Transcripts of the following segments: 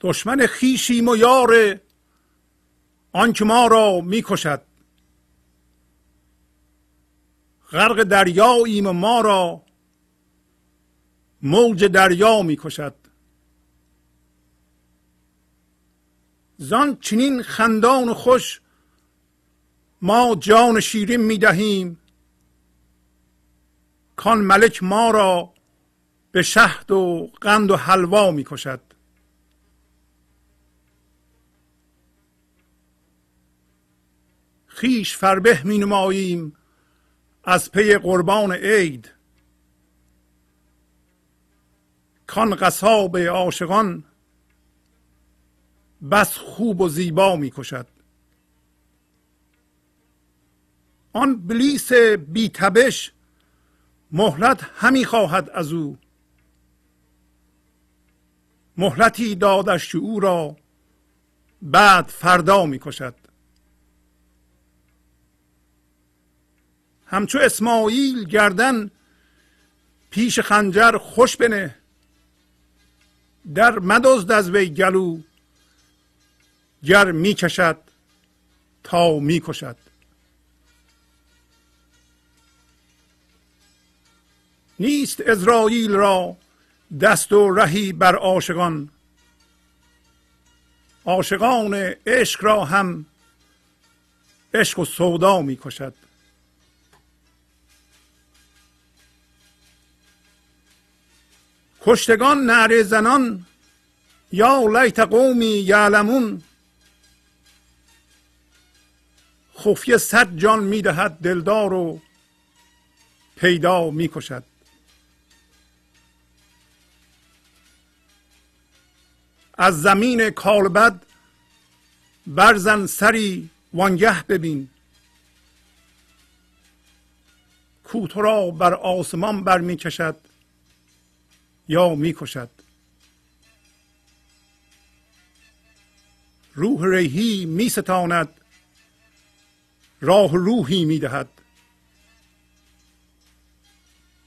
دشمن خیشیم و یار آنکه ما را می‌کشد. غرق دریاییم ما را موج دریا می‌کشد. زان چنین خندان و خوش ما جان شیرین می‌دهیم کان ملک ما را به شهد و قند و حلوا می‌کشد. خیش فربه می نماییم از پی قربان عید. کان قصاب عاشقان بس خوب و زیبا می کشد. آن بلیس بی تبش مهلت همی خواهد از او. مهلتی دادش او را بعد فردا می کشد. همچو اسماعیل گردن پیش خنجر خوش بنه. در مدزد از وی گلو گر می‌کشد تا می‌کشد. نیست ازرائیل را دست و رهی بر عاشقان. عاشقان عشق را هم عشق و سودا می‌کشد. کشتگان نعره زنان یا لیت قومی یعلمون. خفیه صد جان می‌دهد دلدار و پیدا می‌کشد. از زمین کالبد برزن سری وانگه ببین. کو را بر آسمان برمیکشد. یا می‌کشد. روح ریحی می ستاند راه روحی می دهد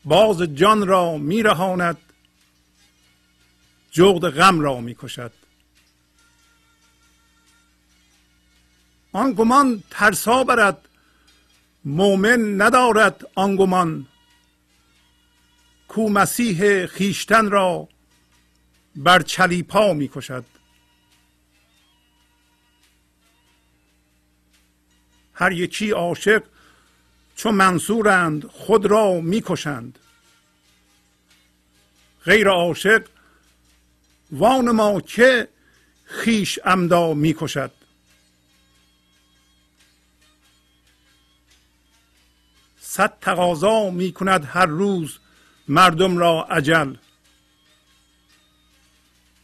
باز جان را می رهاند جغد غم را می کشد آن گمان ترسا برد. مؤمن ندارد آن گمان. کو مسیح خیشتن را بر چلیپا می کشد. هر یکی عاشق چو منصورند خود را می‌کشند غیر عاشق وان ما که خیش امدا می‌کشد صد تقاضا می‌کند هر روز مردم را عجل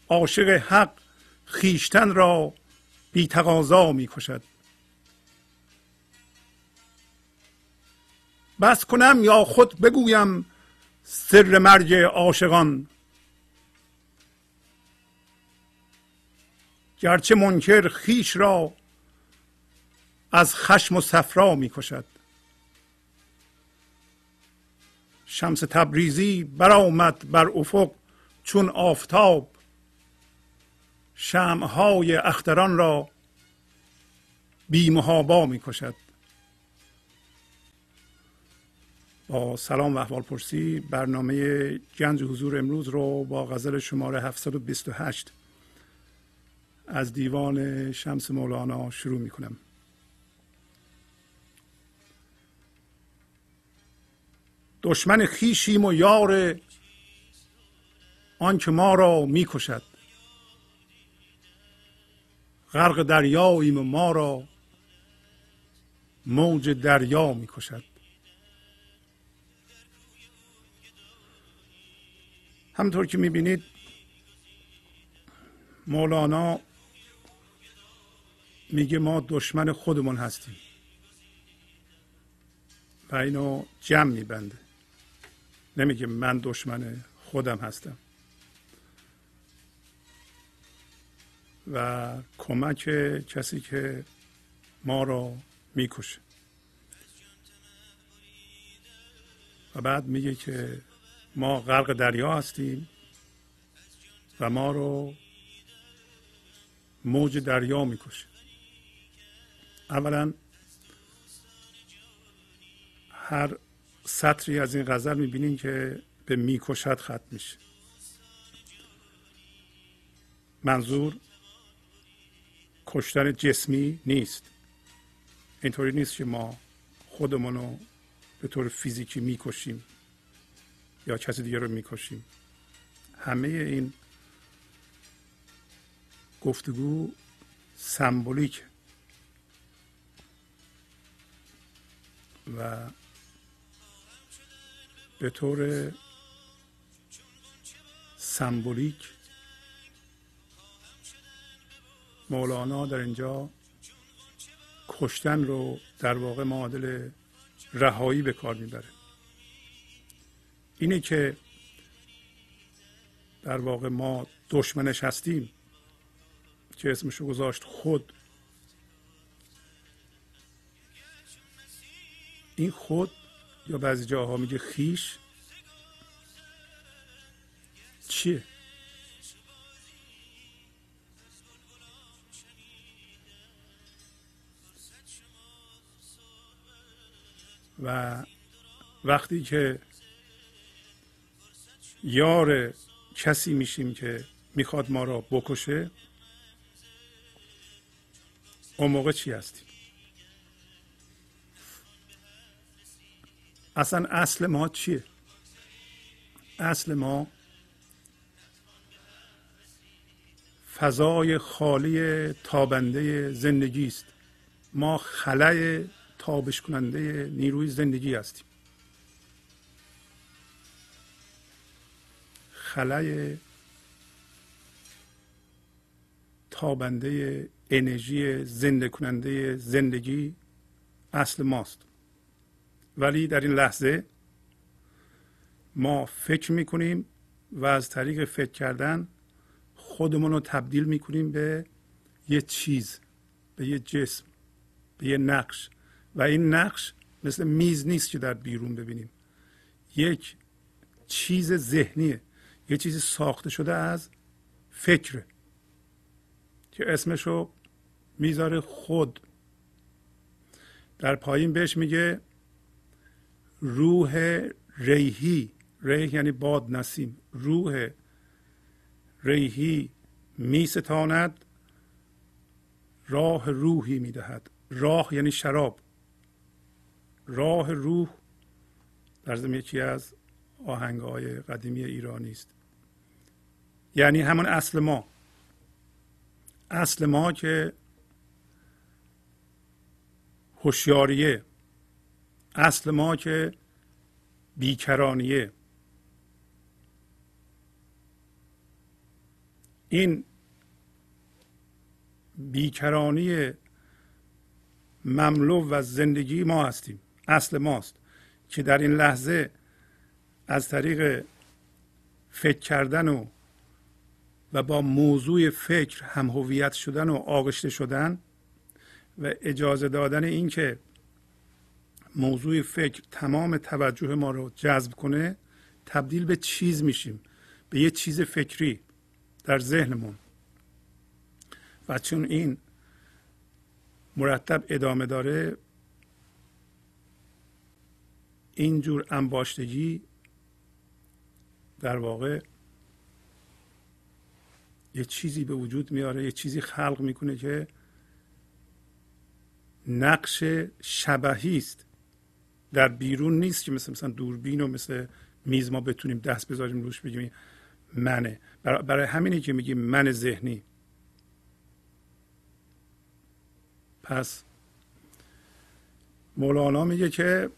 عاشق حق خیشتن را بی تقاضا می کشد. بس کنم یا خود بگویم سر مرگ عاشقان. گرچه منکر خیش را از خشم و صفرا می کشد. شمس تبریزی برآمد بر افق چون آفتاب. شمهای اختران را بی محابا می کشد. با سلام و احوال پرسی برنامه گنج حضور امروز رو با غزل شماره 728 از دیوان شمس مولانا شروع می کنم. دشمن خیشیم و یار آنکه ما را می‌کشد. غرق دریاییم و ما را موج دریا می‌کشد. همطور که می‌بینید مولانا میگه ما دشمن خودمون هستیم و اینو جمع میبنده. نمیگه من دشمن خودم هستم. و کمک کسی که ما را می‌کشه. و بعد میگه که ما غرق دریا هستیم و ما رو موج دریا می‌کشه. اولا هر سطری از این غزل می‌بینیم که به می‌کشد ختم میشه. منظور کشتن جسمی نیست. اینطوری نیست که ما خودمون رو به طور فیزیکی می‌کشیم یا کسی دیگه رو می‌کشیم. همه این گفتگو سمبولیک و به طور سمبولیک مولانا در اینجا کشتن رو در واقع معادل رهایی به کار می‌بره. اینه که در واقع ما دشمنش هستیم که اسمشو گذاشت خود. این خود یا بعضی جاها میگه خیش؟ چیه؟ و وقتی که یار کسی میشیم که می‌خواد ما را بکشه اون موقع چی هستیم؟ اصلا اصل ما چیه؟ اصل ما فضای خالی تابنده زندگی است. ما خلای تابش کننده نیروی زندگی هستیم. خلای تابنده انرژی زنده کننده زندگی اصل ماست. ولی در این لحظه ما فکر می‌کنیم و از طریق فکر کردن خودمون رو تبدیل می‌کنیم به یه چیز به یه جسم به یه نقش. و این نقش مثل میز نیست که در بیرون ببینیم. یک چیز ذهنیه. یه چیزی ساخته شده از فکر که اسمشو می‌ذاره خود. در پایین بهش میگه روح ریحی ریح یعنی باد نسیم. روح ریحی می ستاند راه روحی می دهد راه یعنی شراب. راه روح در زمین یکی از آهنگ های قدیمی ایرانی است. یعنی همون اصل ما. اصل ما که هوشیاریه. اصل ما که بیکرانیه. این بیکرانی مملو و زندگی ما هستیم. اصل ماست که در این لحظه از طریق فکر کردن و و با موضوع فکر هم هویت شدن و آغشته شدن و اجازه دادن اینکه موضوع فکر تمام توجه ما رو جذب کنه تبدیل به چیز میشیم به یه چیز فکری در ذهنمون. و چون این مرتب ادامه داره اینجور انباشتگی در واقع یه چیزی به وجود میاره یه چیزی خلق می‌کنه که نقش شبهی است. در بیرون نیست که مثل مثلا دوربین و مثل میز ما بتونیم دست بذاریم روش بگیم منه. برای همینه که میگیم من ذهنی. پس مولانا میگه که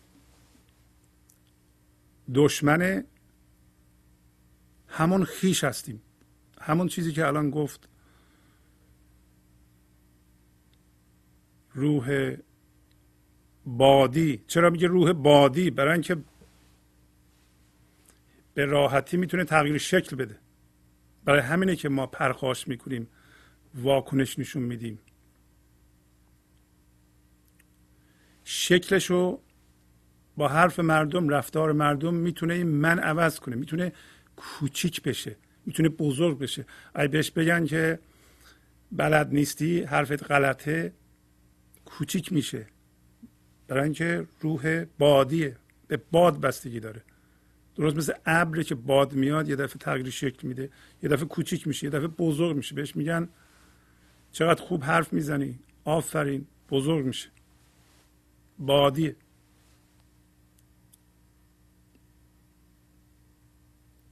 دشمن همون خیش هستیم. همون چیزی که الان گفت. روح بادی. چرا میگه روح بادی؟ برای اینکه به راحتی می‌تونه تغییر شکل بده. برای همینه که ما پرخاش می‌کنیم واکنش نشون میدیم. شکلش رو با حرف مردم رفتار مردم می‌تونه این من عوض کنه. می‌تونه کوچیک بشه. می‌تونه بزرگ بشه. اگه بهش بگن که بلد نیستی حرفت غلطه کوچیک میشه. برای اینکه روح بادیه به باد بستگی داره. درست مثل ابری که باد میاد یه دفعه تغییر شکل میده یه دفعه کوچیک میشه یه دفعه بزرگ میشه. بهش میگن چقدر خوب حرف می‌زنی آفرین بزرگ میشه. بادیه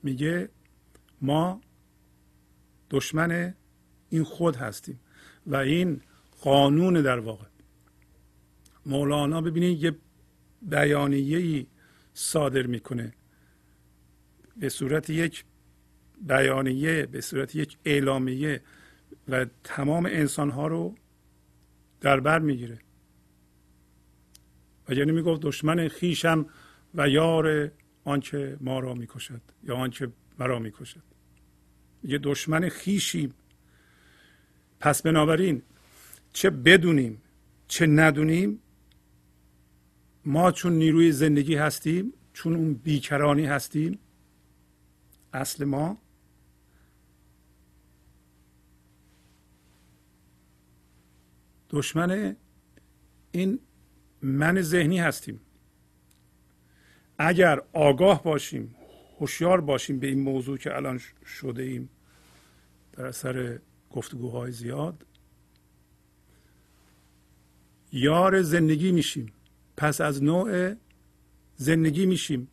میگه ما دشمن این خود هستیم و این قانون در واقع. مولانا ببینید یه بیانیه ای صادر می‌کنه. به صورت یک بیانیه به صورت یک اعلامیه و تمام انسان ها رو در بر می‌گیره. و یعنی می‌گفت دشمن خیشم و یار آنچه ما را می‌کشد یا آنچه مرا می‌کشد. یه دشمن خیشیم پس بنابراین چه بدونیم چه ندونیم ما چون نیروی زندگی هستیم چون اون بیکرانی هستیم اصل ما دشمن این من ذهنی هستیم. اگر آگاه باشیم هوشیار باشیم به این موضوع که الان شده ایم در اثر گفتگوهای زیاد یار زندگی میشیم. پس از نوع زندگی میشیم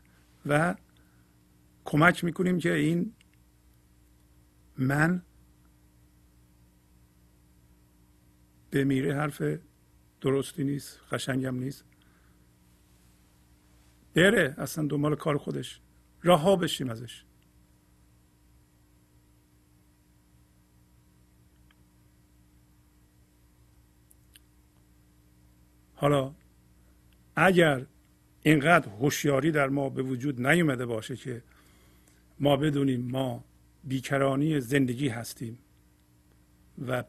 و کمک می‌کنیم که این من بمیره حرف درستی نیست قشنگم نیست. بره اصلا دنبال کار خودش. رها بشیم ازش. حالا اگر اینقدر هوشیاری در ما به وجود نیومده باشه که ما بدونیم ما بیکرانی زندگی هستیم و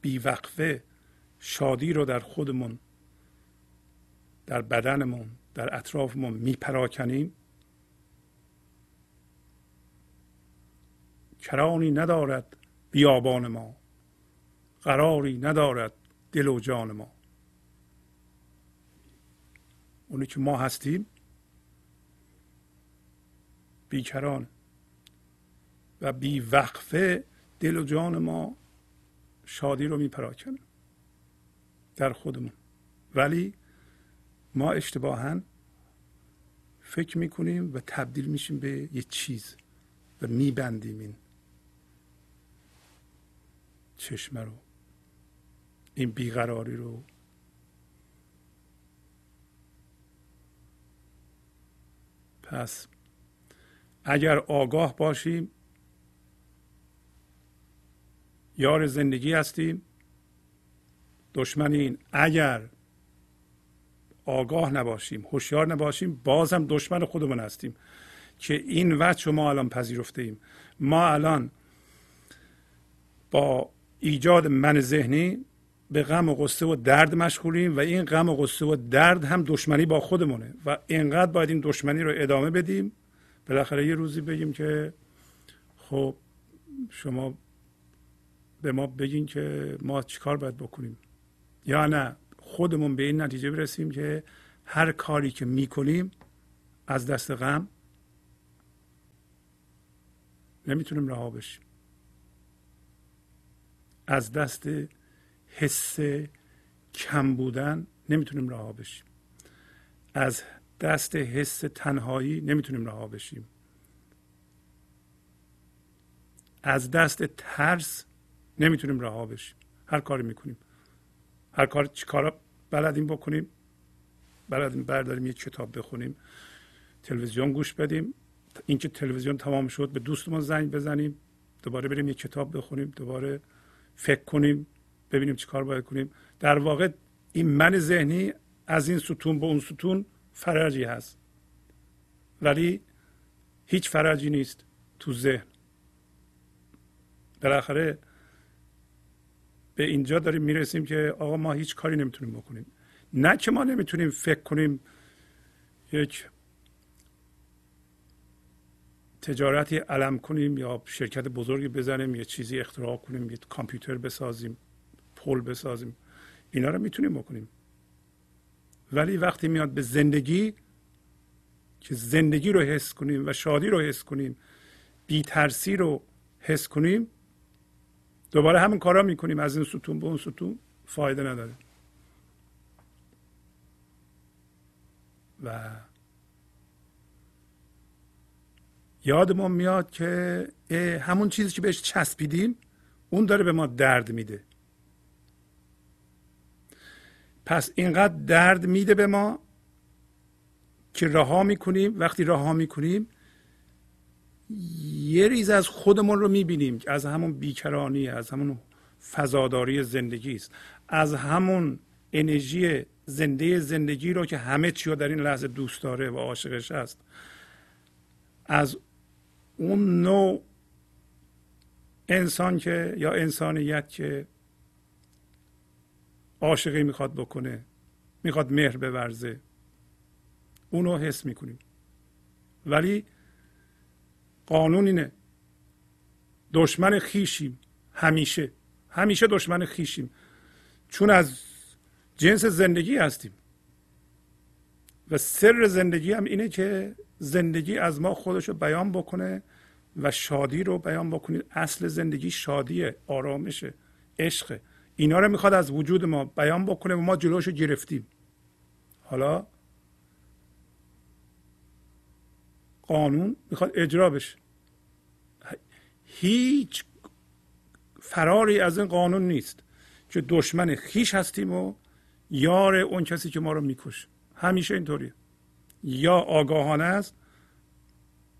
بیوقفه شادی رو در خودمون در بدنمون در اطرافمون میپراکنیم کرانی ندارد بیابان ما قراری ندارد دل و جان ما. اونی که ما هستیم. بیکران و بی وقفه دل و جان ما شادی رو میپراکنه در خودمون. ولی ما اشتباها فکر می‌کنیم و تبدیل میشیم به یه چیز و میبندیم این چشمه رو این بیقراری رو. پس اگر آگاه باشیم یار زندگی هستیم. دشمن این اگر آگاه نباشیم هوشیار نباشیم باز هم دشمن خودمون هستیم که این وجه ما الان پذیرفته ایم. ما الان با ایجاد من ذهنی به غم و غصه و درد مشغولیم و این غم و غصه و درد هم دشمنی با خودمونه و اینقدر باید این دشمنی رو ادامه بدیم. بالاخره یه روزی بگیم که خب شما به ما بگین که ما چیکار باید بکنیم. یا نه خودمون به این نتیجه برسیم که هر کاری که می‌کنیم از دست غم نمی‌تونیم رها بشیم. از دست حس کم بودن نمی‌تونیم رها بشیم. از دست حس تنهایی نمی‌تونیم رها بشیم. از دست ترس نمی‌تونیم رها بشیم. هر کاری می‌کنیم. هر کار چی کارا بلدیم بکنیم بلدیم برداریم یه کتاب بخونیم تلویزیون گوش بدیم. اینکه تلویزیون تمام شد به دوستمون زنگ بزنیم دوباره بریم یه کتاب بخونیم دوباره فکر کنیم. ببینیم چی کار باید کنیم. در واقع این من ذهنی از این ستون به اون ستون فرجی هست. ولی هیچ فرجی نیست تو ذهن. بالاخره به اینجا داریم می‌رسیم که آقا ما هیچ کاری نمی‌تونیم بکنیم. نه که ما نمی‌تونیم فکر کنیم یک تجارتی علم کنیم یا شرکت بزرگی بزنیم یه چیزی اختراع کنیم یه کامپیوتر بسازیم. پل بسازیم. اینا رو می‌تونیم بکنیم. ولی وقتی میاد به زندگی که زندگی رو حس کنیم و شادی رو حس کنیم بیترسی رو حس کنیم دوباره همون کارا می‌کنیم. از این ستون به اون ستون فایده نداره. و یادمون میاد که همون چیزی که بهش چسبیدیم اون داره به ما درد میده. پس اینقدر درد میده به ما که رها می‌کنیم. وقتی رها می‌کنیم یه ریز از خودمون رو می‌بینیم که از همون بیکرانی از همون فضاداری زندگی است. از همون انرژی زنده زندگی رو که همه چی رو در این لحظه دوست داره و عاشقش است از اون نوع انسان که یا انسانیت که عاشقی می‌خواد بکنه می‌خواد مهر بورزه. اونو حس می‌کنیم. ولی قانون اینه. دشمن خیشیم همیشه. همیشه دشمن خیشیم. چون از جنس زندگی هستیم. و سر زندگی هم اینه که زندگی از ما خودش رو بیان بکنه و شادی رو بیان بکنید اصل زندگی شادیه آرامشه عشق اینا رو می‌خواد از وجود ما بیان بکنه و ما جلوش رو گرفتیم. حالا قانون می‌خواد اجرا بشه. هیچ فراری از این قانون نیست که دشمن خیش هستیم و یار اون کسی که ما رو می‌کشه. همیشه اینطوریه. یا آگاهانه است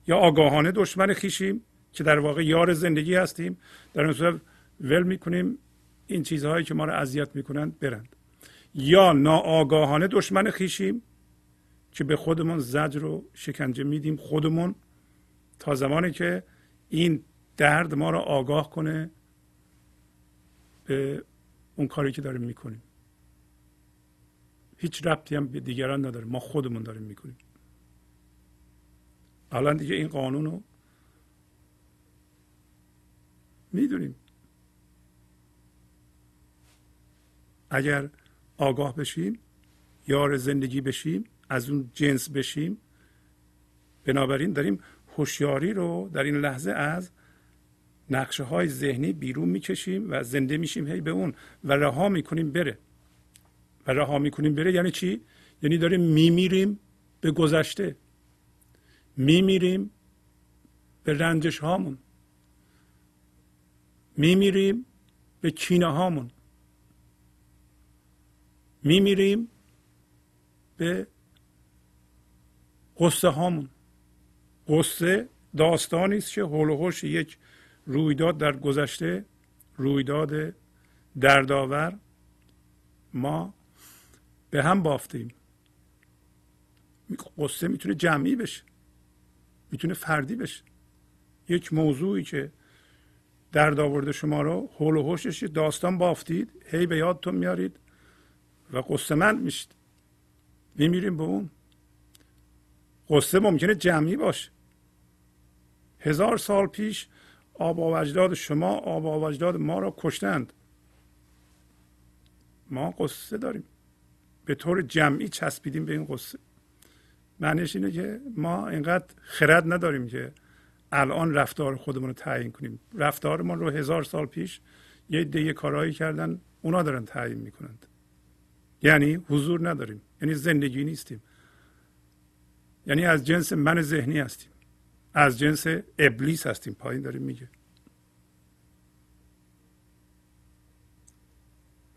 یا آگاهانه دشمن خیشیم که در واقع یار زندگی هستیم. در اون صورت ول می‌کنیم. این چیزهایی که ما رو اذیت می‌کنند برند. یا ناآگاهانه دشمن خیشیم که به خودمون زجر رو شکنجه میدیم خودمون تا زمانی که این درد ما رو آگاه کنه به اون کاری که داریم می‌کنیم. هیچ ربطی هم به دیگران نداره. ما خودمون داریم می‌کنیم. الان دیگه این قانون رو می‌دونیم. اگر آگاه بشیم یار زندگی بشیم از اون جنس بشیم بنابراین داریم هوشیاری رو در این لحظه از نقشه های ذهنی بیرون می‌کشیم و زنده میشیم هی به اون و رها می‌کنیم بره. و رها می‌کنیم بره یعنی چی؟ یعنی داریم میمیریم به گذشته. میمیریم به رنجش هامون. میمیریم به کینه هامون. میمیریم به قصه هامون. قصه داستانی است که حول یک رویداد در گذشته رویداد دردآور ما به هم بافتیم. قصه می‌تونه جمعی بشه می‌تونه فردی بشه. یک موضوعی که درد آورده شما رو حول و داستان بافتید هی به یادتون میارید. و قصه مند میشید میمیریم به اون. قصه ممکنه جمعی باشه. هزار سال پیش آبا و اجداد شما آبا و اجداد ما را کشتند. ما قصه داریم. به طور جمعی چسبیدیم به این قصه. معنیش اینه که ما اینقدر خرد نداریم که الان رفتار خودمون رو تعیین کنیم. رفتارمون رو هزار سال پیش یه دیگه کارهایی کردن اونا دارن تعیین می‌کنند. یعنی حضور نداریم یعنی زندگی نیستیم. یعنی از جنس من ذهنی هستیم از جنس ابلیس هستیم. پایین داریم میگه.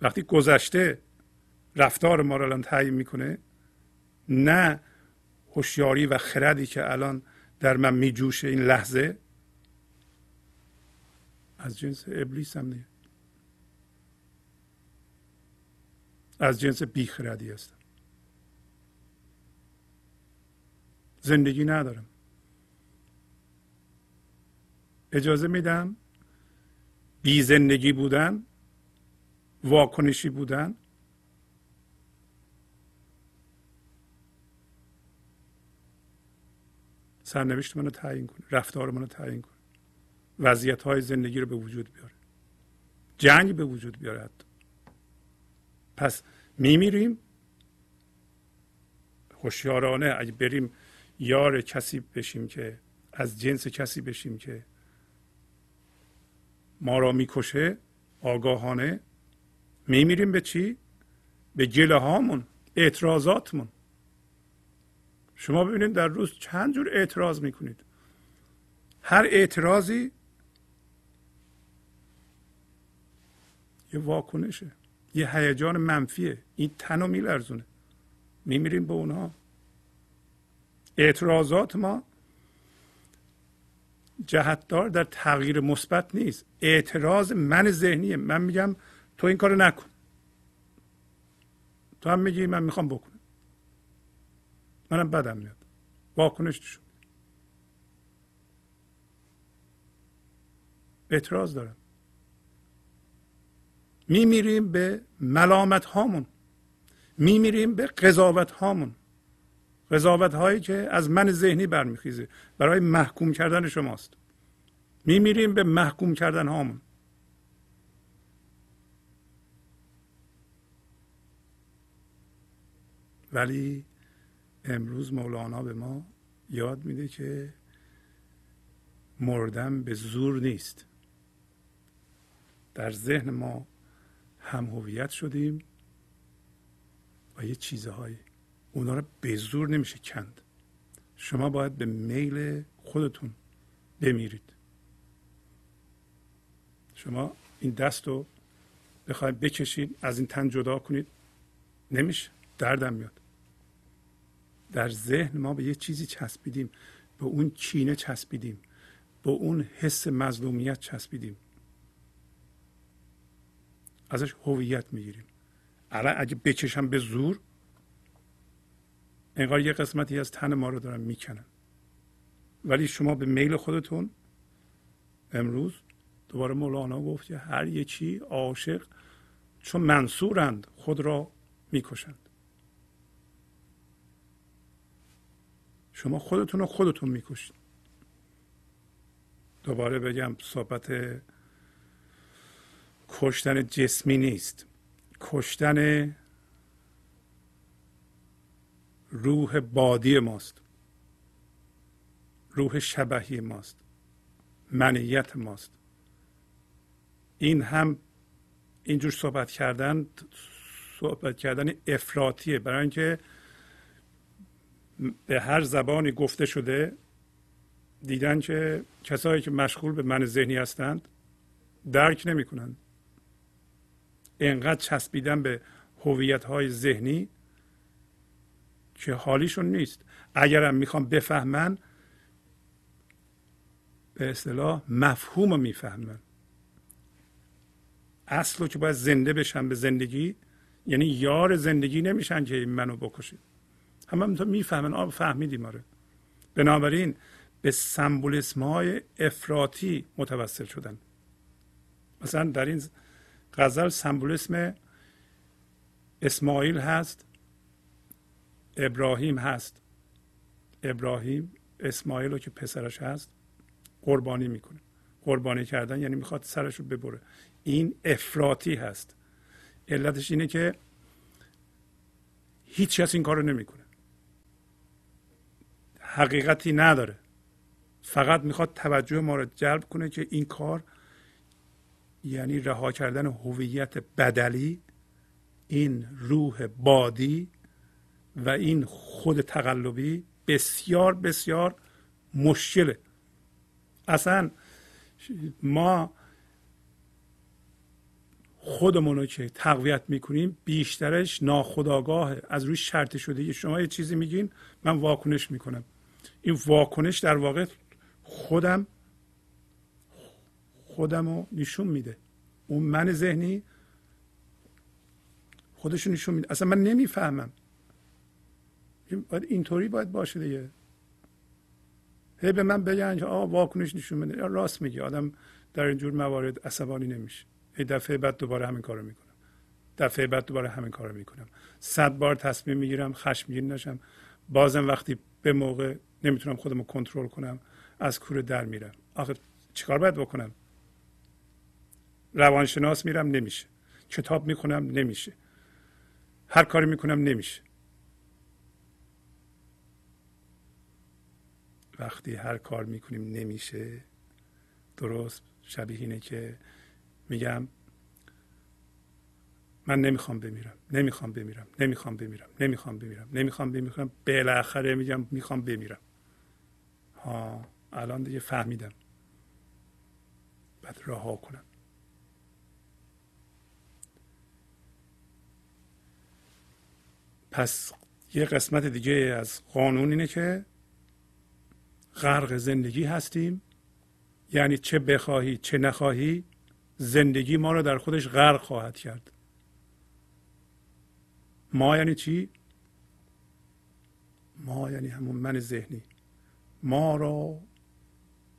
وقتی گذشته رفتار ما رو الان تعیین می‌کنه نه هوشیاری و خردی که الان در من میجوشه این لحظه از جنس ابلیس هم نیه از جنس بیخردی هستم. زندگی ندارم. اجازه میدم بی زندگی بودن واکنشی بودن سرنوشت منو تعیین کنه رفتار منو تعیین کنه. وضعیت های زندگی رو به وجود بیاره. جنگ به وجود بیاره حتی. پس میمیریم. هوشیارانه اگه بریم یار کسی بشیم که از جنس کسی بشیم که ما را می‌کشه آگاهانه میمیریم به چی؟ به گله هامون اعتراضاتمون. شما ببینید در روز چند جور اعتراض می‌کنید. هر اعتراضی یه واکنشه. یه هیجان منفیه. این تن رو میلرزونه. میمیریم به اونها. اعتراضات ما جهتدار در تغییر مثبت نیست. اعتراض من ذهنیه. من میگم تو این کارو نکن. تو هم میگی من می‌خوام بکنم. منم بدم میاد. واکنش نشون اعتراض دارم. میمیریم به ملامت هامون میمیریم به قضاوت هامون قضاوت هایی که از من ذهنی برمیخیزه. برای محکوم کردن شماست. میمیریم به محکوم کردن هامون ولی امروز مولانا به ما یاد میده که مردن به زور نیست. در ذهن ما هم هویت شدیم و یه چیزهایی. اونا رو به زور نمیشه کند. شما باید به میل خودتون بمیرید. شما این دست رو بخواید بکشید از این تن جدا کنید نمیشه. دردم میاد. در ذهن ما به یه چیزی چسبیدیم به اون چینه چسبیدیم به اون حس مظلومیت چسبیدیم. ازش هویت می‌گیریم. الان اگه بکشم به زور انگار یه قسمتی از تن ما رو دارن می‌کنن. ولی شما به میل خودتون امروز دوباره مولانا گفت که هر یکی عاشق چون منصورند خود را می‌کشند. شما خودتون رو خودتون می‌کشید. دوباره بگم صحبت کشتن جسمی نیست. کشتن روح بادی ماست. روح شبهی ماست. منیت ماست. این هم اینجور صحبت کردن صحبت کردن افراتیه برای اینکه به هر زبانی گفته شده دیدن که کسایی که مشغول به من ذهنی هستند درک نمی انقدر چسبیدن به هویت های ذهنی که حالیشون نیست. اگرم می‌خوام بفهمن به اصطلاح مفهوم رو می‌فهمن. اصل رو که باید زنده بشن به زندگی یعنی یار زندگی نمیشن که منو بکشید همه تو می‌فهمن آب فهمیدیم آره. بنابراین به سمبولیسم های افراطی متوسل شدن. مثلا در این غزل سمبولیسم اسماعیل هست ابراهیم هست. ابراهیم اسماعیل رو که پسرش هست قربانی می‌کنه. قربانی کردن یعنی می‌خواد سرش رو ببره. این افراطی هست. علتش اینه که هیچ کس این کار رو نمی‌کنه. حقیقتی نداره. فقط می‌خواد توجه ما رو جلب کنه که این کار یعنی رها کردن هویت بدلی این روح بادی و این خود تقلبی بسیار بسیار مشکله اصلا ما خودمون رو که تقویت می‌کنیم بیشترش ناخداگاه از روی شرط شده. شما یه چیزی میگین من واکنش می‌کنم. این واکنش در واقع خودم خودم رو نشون میده. اون من ذهنی خودشون نشون میده. اصلا من نمی‌فهمم. باید اینطوری باید باشه دیگه. هی به من بگن که آقا واکنش نشون بده. راست میگی. آدم در اینجور موارد عصبانی نمیشه. هی دفعه بعد دوباره همین کارو می‌کنم. دفعه بعد دوباره همین کارو می‌کنم. صد بار تصمیم می‌گیرم خشمگین نشم. بازم وقتی به موقع نمی‌تونم خودم رو کنترل کنم از کوره در میرم. آخه چیکار باید بکنم؟ روانشناس میرم نمیشه. کتاب می‌خونم نمیشه. هر کاری می‌کنم نمیشه. وقتی هر کار می‌کنیم نمیشه. درست شبیه اینه که میگم من نمی‌خوام بمیرم. نمی‌خوام بمیرم. نمی‌خوام بمیرم. نمی‌خوام بمیرم. نمی‌خوام بمیرم. بالاخره میگم می‌خوام بمیرم. ها الان دیگه فهمیدم. بعد رها کنم. پس یه قسمت دیگه از قانون اینه که غرق زندگی هستیم. یعنی چه بخواهی چه نخواهی زندگی ما رو در خودش غرق خواهد کرد. ما یعنی چی؟ ما یعنی همون من ذهنی. ما را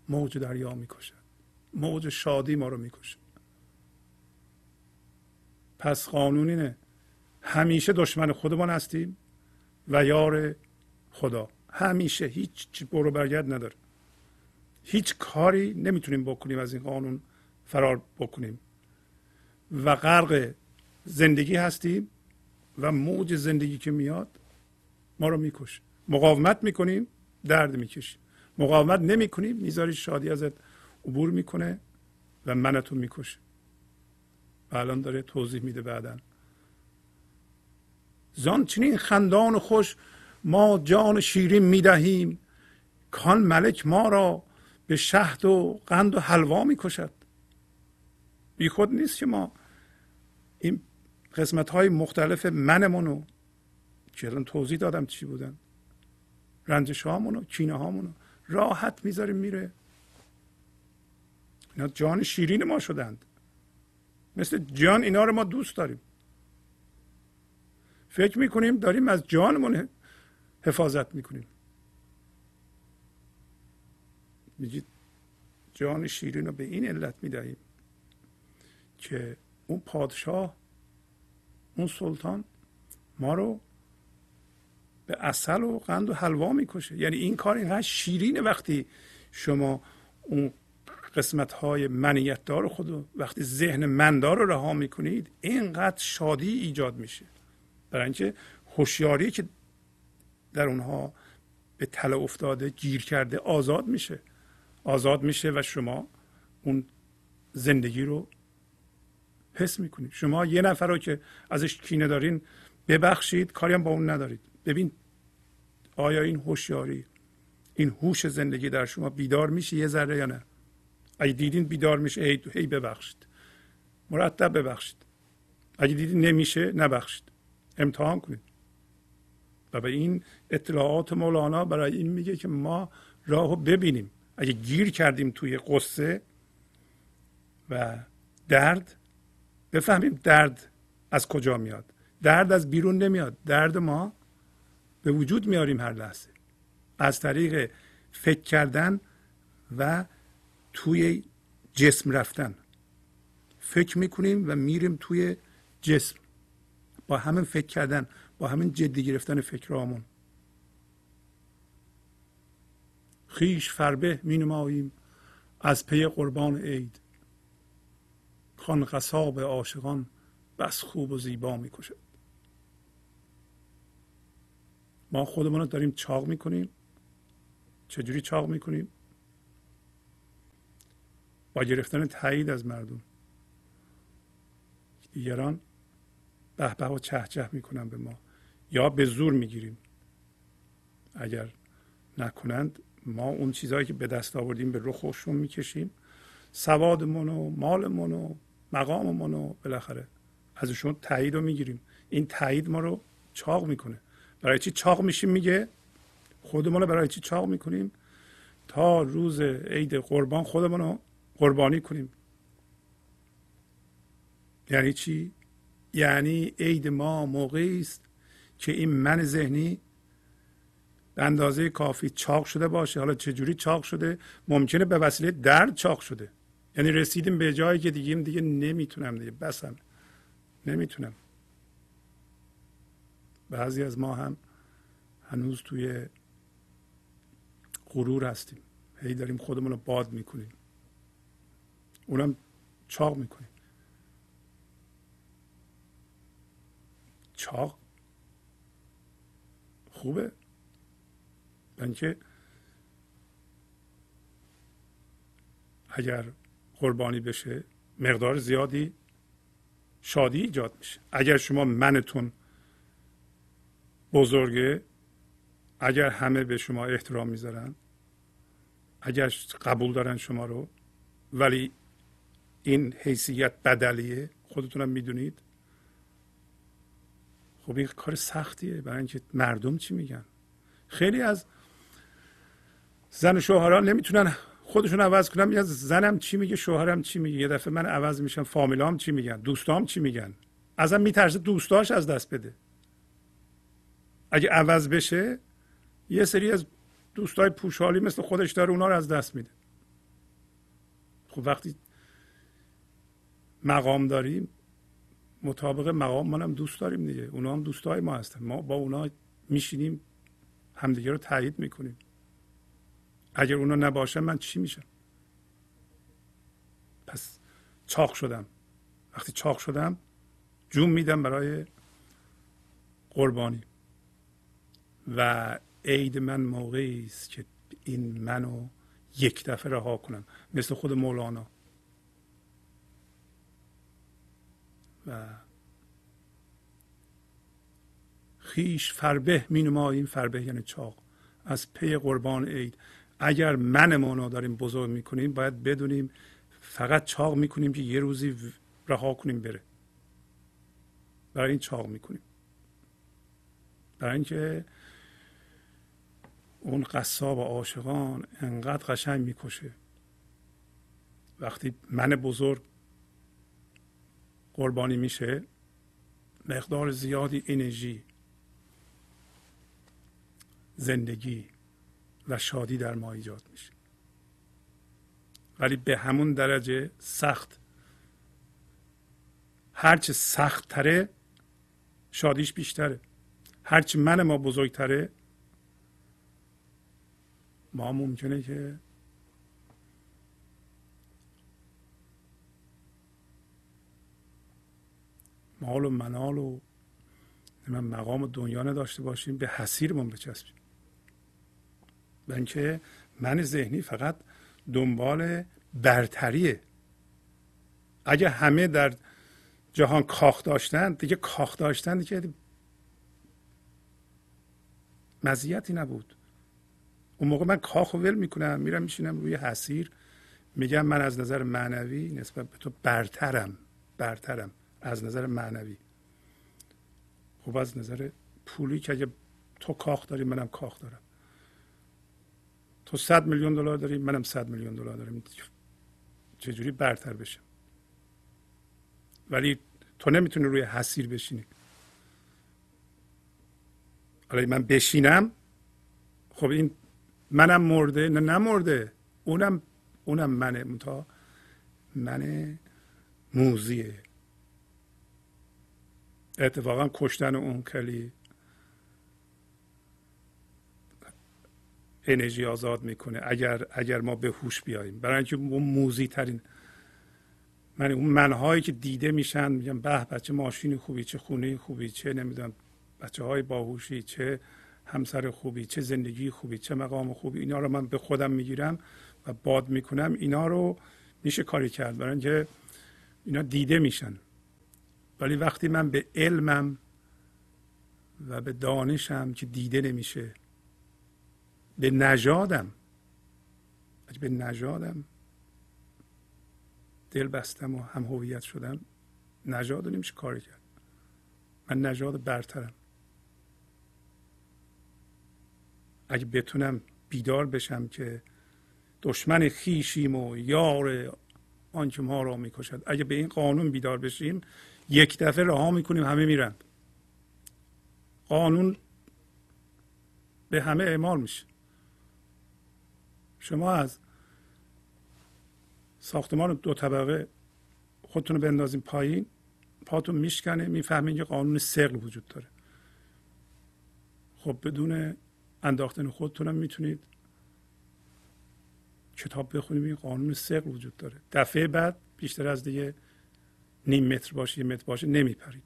موج دریا می‌کشد. موج شادی ما رو می‌کشه پس قانون اینه همیشه دشمن خودمان هستیم و یار خدا. همیشه هیچ برو برگرد نداره. هیچ کاری نمی‌تونیم بکنیم از این قانون فرار بکنیم. و غرق زندگی هستیم و موج زندگی که میاد ما رو می‌کشه. مقاومت می‌کنیم درد می‌کشیم. مقاومت نمی‌کنیم می‌ذاری شادی ازت عبور می‌کنه و منتو می‌کشه. و الان داره توضیح میده بعدا. زان چنین خندان خوش ما جان شیرین می‌دهیم کان ملک ما را به شهد و قند و حلوا می‌کشد بی خود نیست که ما این قسمت های مختلف منمونو که الان توضیح دادم چی بودن رنجش هامونو کینه هامونو راحت می‌ذاریم میره. اینا جان شیرین ما شدند. مثل جان اینا رو ما دوست داریم. فکر می‌کنیم داریم از جانمون حفاظت می‌کنیم. میگید جان شیرین رو به این علت می‌دهیم که اون پادشاه اون سلطان ما رو به اصل و قند و حلوا می‌کشه. یعنی این کار اینقدر شیرینه وقتی شما اون قسمت های منیت دار خود وقتی ذهن مندار رو رها می‌کنید اینقدر شادی ایجاد میشه. برای اینکه هوشیاری که در اونها به تله افتاده گیر کرده آزاد میشه. آزاد میشه و شما اون زندگی رو حس می‌کنید شما یه نفر رو که ازش کینه دارین ببخشید کاری هم با اون ندارید. ببین آیا این هوشیاری این هوش زندگی در شما بیدار میشه یه ذره یا نه؟ اگه دیدین بیدار میشه هی, هی ببخشید. مرتب ببخشید. اگه دیدین نمیشه نبخشید. امتحان کنید. و به این اطلاعات مولانا برای این میگه که ما راهو ببینیم. اگه گیر کردیم توی قصه و درد بفهمیم درد از کجا میاد. درد از بیرون نمیاد. درد ما به وجود میاریم هر لحظه. از طریق فکر کردن و توی جسم رفتن. فکر می‌کنیم و میریم توی جسم. با همین فکر کردن با همین جدی گرفتن فکرامون خیش فربه می نماییم از پی قربان عید. خان قصاب عاشقان بس خوب و زیبا می کشد ما خودمون رو داریم چاق می‌کنیم. چجوری چاق می‌کنیم؟ با گرفتن تایید از مردم. دیگران به به و چه می‌کنن به ما. یا به زور می‌گیریم. اگر نکنند ما اون چیزهایی که به دست آوردیم به رخشون می‌کشیم. سوادمون و مالمون و مقاممون و بالاخره ازشون تایید رو می‌گیریم. این تایید ما رو چاق می‌کنه. برای چی چاق میشیم؟ میگه خودمون رو برای چی چاق می‌کنیم؟ تا روز عید قربان خودمون رو قربانی کنیم. یعنی چی؟ یعنی عید ما موقعی است که این من ذهنی به اندازه کافی چاق شده باشه. حالا چجوری چاق شده؟ ممکنه به وسیله درد چاق شده. یعنی رسیدیم به جایی که دیگه دیگه نمی‌تونم دیگه. بسم. نمی‌تونم. بعضی از ما هم هنوز توی غرور هستیم. هی داریم خودمون رو باد می‌کنیم. اونم چاق می‌کنیم. چاق. خوبه. اینکه اگر قربانی بشه مقدار زیادی شادی ایجاد میشه. اگر شما منتون بزرگه اگر همه به شما احترام می‌ذارن اگر قبول دارن شما رو ولی این حیثیت بدلیه خودتونم می‌دونید. خب این کار سختیه. برای اینکه مردم چی میگن؟ خیلی از زن و شوهران نمی‌تونن خودشون عوض کنن. میگن زنم چی میگه شوهرم چی میگه؟ یه دفعه من عوض میشم فامیلام چی میگن؟ دوستام چی میگن؟ ازم میترسه دوستاش از دست بده. اگه عوض بشه یه سری از دوستای پوشالی مثل خودش داره اونا رو از دست میده. خب وقتی مقام داریم مطابق مقام منم دوست داریم دیگه. اونا هم دوستای ما هستن. ما با اونا میشینیم همدیگه رو تایید می‌کنیم. اگر اونا نباشن من چی میشم؟ پس چاق شدم. وقتی چاق شدم جون میدم برای قربانی. و عید من موقعی است که این منو یک دفعه رها کنم مثل خود مولانا. و خیش فربه می نماییم فربه یعنی چاق. از پی قربان عید. اگر منمون رو داریم بزرگ می‌کنیم باید بدونیم فقط چاق می‌کنیم که یه روزی رها کنیم بره. برای این چاق می‌کنیم. برای اینکه اون قصاب عاشقان انقدر قشنگ می‌کشه. وقتی من بزرگ قربانی میشه مقدار زیادی انرژی زندگی و شادی در ما ایجاد میشه. ولی به همون درجه سخت هرچه سخت تره شادیش بیشتره. هرچه من ما بزرگتره ما ممکنه که مال و منال و من مقام دنیا نداشته باشیم به حسیرمون بچسبیم. و اینکه من ذهنی فقط دنبال برتریه اگه همه در جهان کاخ داشتن دیگه کاخ داشتن دیگه مزیتی نبود. اون موقع من کاخ ول می‌کنم میرم میشینم روی حسیر میگم من از نظر معنوی نسبت به تو برترم برترم. از نظر معنوی. خب از نظر پولی که اگه تو کاخ داری منم کاخ دارم. تو صد میلیون دلار داری منم صد میلیون دلار دارم. چجوری برتر بشم؟ ولی تو نمی‌تونی روی حسیر بشینی. حالا من بشینم خب این منم مرده؟ نه نمرده. اونم اونم منه. متا من موزیه. اتفاقا کشتن اون کلی انرژی آزاد می‌کنه. اگر اگر ما به هوش بیاییم. برای اینکه اون موزی ترین من اون منهایی که دیده میشن میگم به بچه ماشین خوبی چه خونه خوبی چه نمی‌دونم بچه های باهوشی چه همسر خوبی چه زندگی خوبی چه مقام خوبی اینا رو من به خودم می‌گیرم و باد می‌کنم. اینا رو میشه کاری کرد. برای اینکه اینا دیده میشن. ولی وقتی من به علمم و به دانشم که دیده نمیشه به نژادم به نژادم دل بستم و هم هویت شدم نژاد نمیشه کاری کرد. من نژاد برترم. اگه بتونم بیدار بشم که دشمن خیشیم و یار آنچه ما را می‌کشد اگه به این قانون بیدار بشیم یک دفعه رها می‌کنیم همه میرن. قانون به همه اعمال میشه. شما از ساختمان دو طبقه خودتون رو بندازیم پایین پاتون میشکنه می‌فهمین یه قانون سقل وجود داره. خب بدون انداختن خودتونم می‌تونید کتاب بخونیم این قانون سقل وجود داره. دفعه بعد بیشتر از دیگه نیم متر باشه یه متر باشه نمیپرید.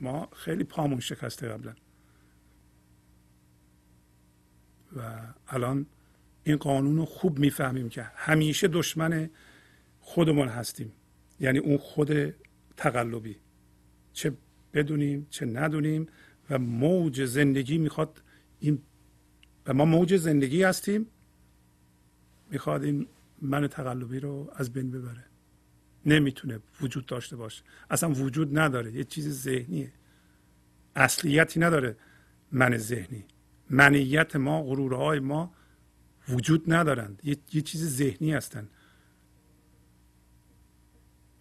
ما خیلی پامون شکسته قبلا. و الان این قانون رو خوب می‌فهمیم که همیشه دشمن خودمون هستیم. یعنی اون خود تقلبی. چه بدونیم چه ندونیم و موج زندگی می‌خواد این و ما موج زندگی هستیم. می‌خواد این من تقلبی رو از بین ببره. نمی‌تونه وجود داشته باشه. اصلا وجود نداره. یه چیز ذهنیه. اصلیتی نداره من ذهنی. منیت ما غرورهای ما وجود ندارند. یه, یه چیز ذهنی هستند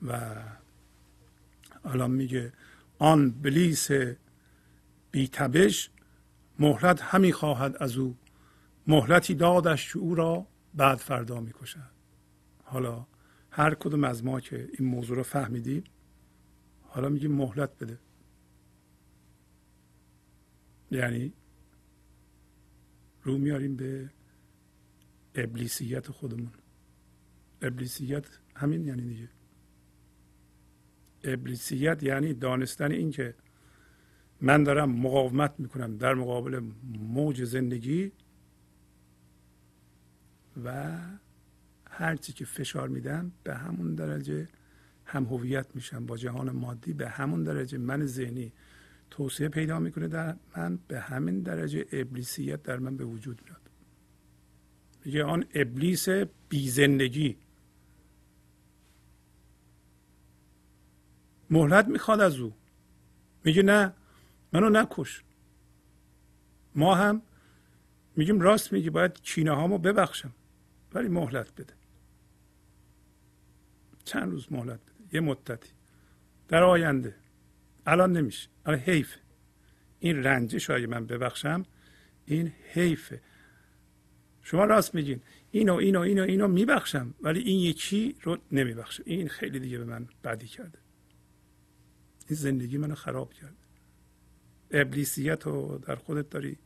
و الان میگه آن بلیس بیتبش مهلت همی خواهد از او. مهلتی دادش که او را بعد فردا می‌کشد حالا هر کدوم از ما که این موضوع رو فهمیدیم حالا میگیم مهلت بده. یعنی رو میاریم به ابلیسیت خودمون. ابلیسیت همین یعنی دیگه. ابلیسیت یعنی دانستن این که من دارم مقاومت می‌کنم در مقابل موج زندگی و هرچی که فشار میدم به همون درجه هم هویت میشم با جهان مادی به همون درجه. من ذهنی توسعه پیدا می‌کنه در من. به همین درجه ابلیسیت در من به وجود میاد. میگه آن ابلیس بی زندگی. مهلت می‌خواد از او. میگه نه منو نکش. ما هم میگیم راست میگی باید کینه هامو ببخشم. ولی مهلت بده. چند روز مهلت بده؟ یه مدتی. در آینده. الان نمیشه. الان حیف این رنجش اگه من ببخشم این حیفه. شما راست میگین. اینو اینو اینو اینو میبخشم ولی این یکی رو نمیبخشم. این خیلی دیگه به من بدی کرده. این زندگی منو خراب کرده. ابلیسیت رو در خودت داری.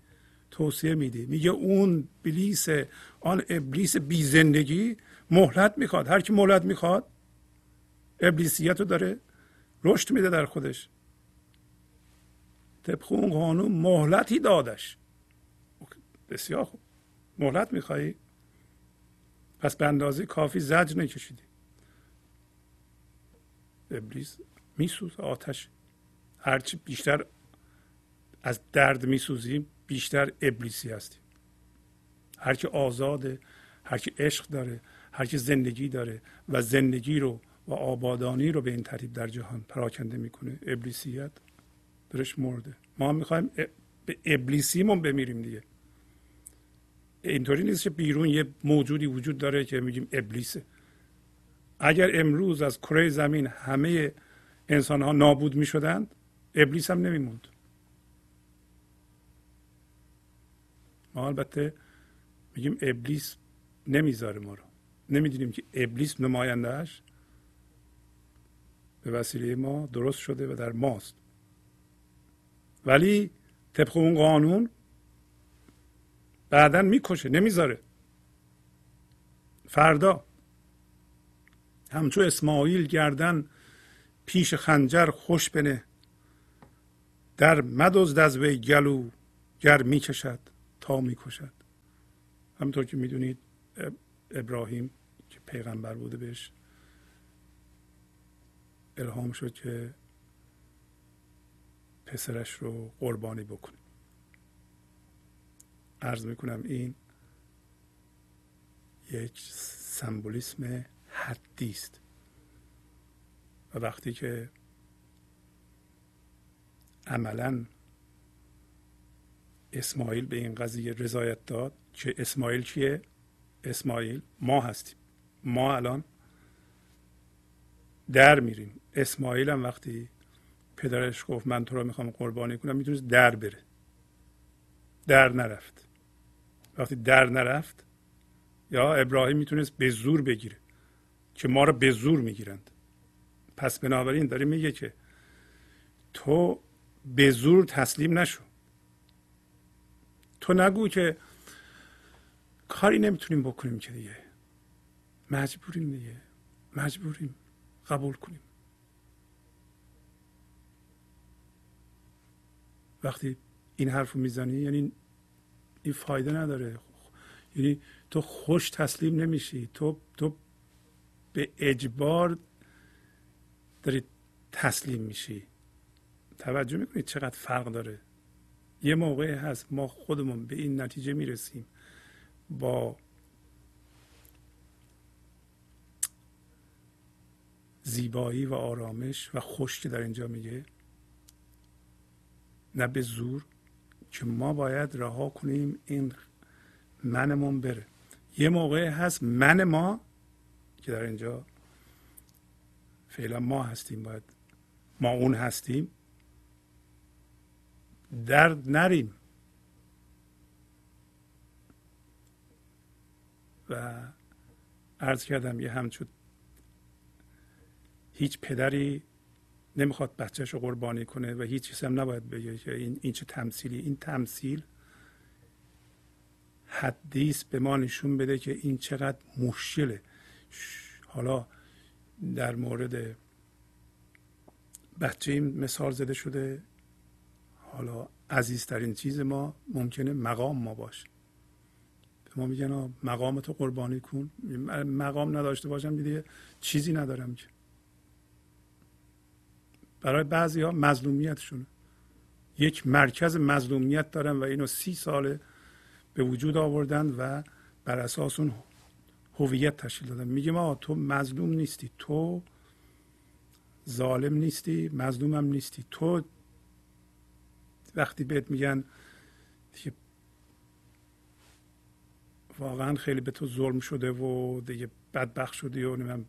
توصیه میدی. میگه اون بلیس آن ابلیس بی زندگی مهلت می‌خواد. هر کی مهلت می‌خواد ابلیسیت داره رشد میده در خودش. طبق اون قانون مهلتی دادش. بسیار خوب. مهلت میخوایی؟ پس به اندازه کافی زجر نکشیدی. ابلیس میسوز آتش. هرچی بیشتر از درد میسوزیم بیشتر ابلیسی هستیم. هر که آزاده هر که عشق داره هر که زندگی داره و زندگی رو و آبادانی رو به این ترتیب در جهان پراکنده می‌کنه. ابلیسیت درش مرده. ما می‌خوایم به ابلیسیمون بمیریم دیگه. اینطوری نیست که بیرون یه موجودی وجود داره که میگیم ابلیسه. اگر امروز از کره زمین همه انسان ها نابود می شدند ابلیس هم نمیموند. ما البته میگیم ابلیس نمی‌ذاره ما رو. نمی‌دونیم که ابلیس نمایندهش به وسیله ما درست شده و در ماست. ولی طبق اون قانون بعدا می‌کشه نمی‌ذاره. فردا. همچو اسماعیل گردن پیش خنجر خوش بنه در مدزد از وی گلو گر می‌کشد. می‌کشد. همطور که می‌دونید ابراهیم که پیغمبر بوده بهش الهام شد که پسرش رو قربانی بکنه. عرض می‌کنم این یک سمبولیسم حدی است. و وقتی که عملا اسماعیل به این قضیه رضایت داد که اسماعیل چیه؟ اسماعیل ما هستیم. ما الان در میریم. اسماعیل هم وقتی پدرش گفت من تو رو می‌خوام قربانی کنم می‌تونست در بره. در نرفت. وقتی در نرفت یا ابراهیم می‌تونست به زور بگیره که ما رو به زور می‌گیرند. پس بنابراین داره میگه که تو به زور تسلیم نشو. تو نگو که کاری نمی‌تونیم بکنیم که دیگه. مجبوریم دیگه. مجبوریم. قبول کنیم. وقتی این حرف رو می‌زنی یعنی این فایده نداره. یعنی تو خوش تسلیم نمیشی. تو تو به اجبار داری تسلیم میشی. توجه می‌کنید چقدر فرق داره؟ یه موقع هست ما خودمون به این نتیجه می‌رسیم. با زیبایی و آرامش و خوش که در اینجا میگه نه به زور که ما باید رها کنیم این منمون بره. یه موقع هست من ما که در اینجا فعلا ما هستیم باید ما اون هستیم. در نریم. و عرض کردم یه همچون هیچ پدری نمی‌خواد بچهش رو قربانی کنه و هیچ چیز هم نباید بگه که این, این چه تمثیلی. این تمثیل حدیث به ما نشون بده که این چقدر مشکله. حالا در مورد بچه این مثال زده شده. حالا عزیزترین چیز ما ممکنه مقام ما باشه. به ما میگن مقام تو قربانی کن. مقام نداشته باشم دیگه چیزی ندارم که. برای بعضی ها مظلومیتشونه. یک مرکز مظلومیت دارن و اینو سی ساله به وجود آوردن و بر اساس اون هویت تشکیل دادن. میگه ما تو مظلوم نیستی. تو ظالم نیستی مظلومم نیستی. تو وقتی بهت میگن دیگه واقعا خیلی به تو ظلم شده و دیگه بدبخت شدی و نمیم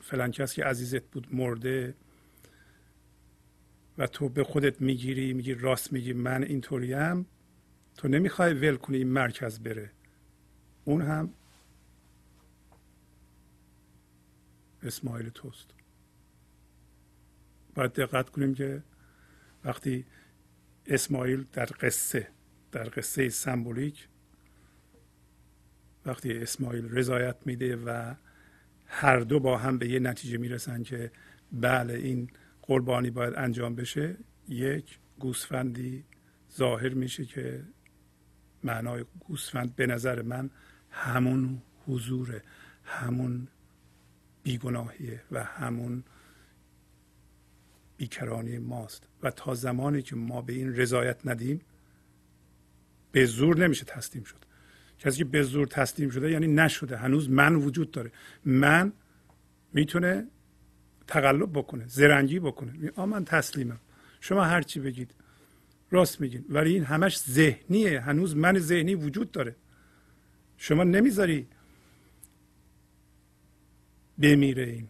فلان کس که عزیزت بود مرده و تو به خودت می‌گیری میگی راست میگی من اینطوریم تو نمی‌خوای ول کنی این مرکز بره. اون هم اسماعیل توست. باید دقت کنیم که وقتی اسماعیل در قصه در قصه سمبولیک. وقتی اسماعیل رضایت میده و هر دو با هم به یه نتیجه می‌رسن که بله این قربانی باید انجام بشه یک گوسفندی ظاهر میشه که معنای گوسفند به نظر من همون حضور همون بیگناهیه و همون بیکرانی ماست و تا زمانی که ما به این رضایت ندیم به زور نمیشه تسلیم شد. کسی که به زور تسلیم شده یعنی نشده هنوز من وجود داره. من می‌تونه تقلب بکنه زرنگی بکنه. آ من تسلیمم. شما هر چی بگید راست میگین. ولی این همش ذهنیه. هنوز من ذهنی وجود داره. شما نمی‌ذاری بمیره این.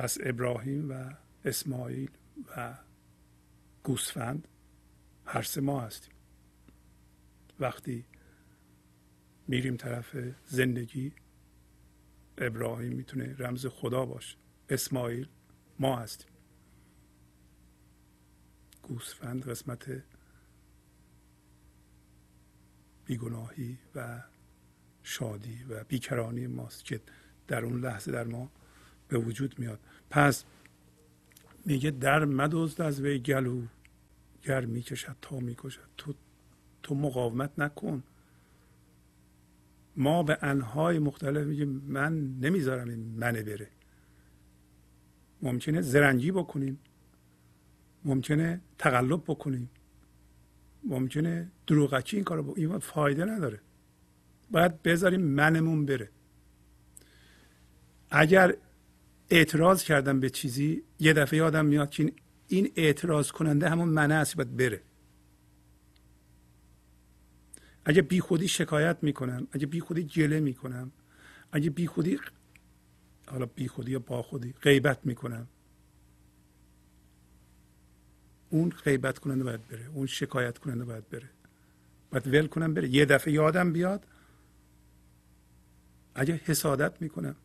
پس ابراهیم و اسماعیل و گوسفند هر سه ما هستیم. وقتی میریم طرف زندگی ابراهیم می‌تونه رمز خدا باشه. اسماعیل ما هستیم. گوسفند قسمت بیگناهی و شادی و بیکرانی ماست که در اون لحظه در ما به وجود میاد. پس میگه در مدزد از وی گلو گر می‌کشد تا می‌کشد. تو تو مقاومت نکن. ما به انهای مختلف میگیم من نمی‌ذارم این منه بره. ممکنه زرنگی بکنیم. ممکنه تقلب بکنیم. ممکنه دروغکی این کارو این فایده نداره. باید بذاریم منمون بره. اگر اعتراض کردم به چیزی یه دفعه یادم میاد که این اعتراض کننده همون منه است باید بره. اگه بی خودی شکایت می‌کنم اگه بی خودی گله می‌کنم اگه بی خودی حالا بی خودی یا با خودی غیبت می‌کنم. اون غیبت کننده باید بره اون شکایت کننده باید بره. باید ول کنم بره. یه دفعه یادم بیاد اگه حسادت می‌کنم.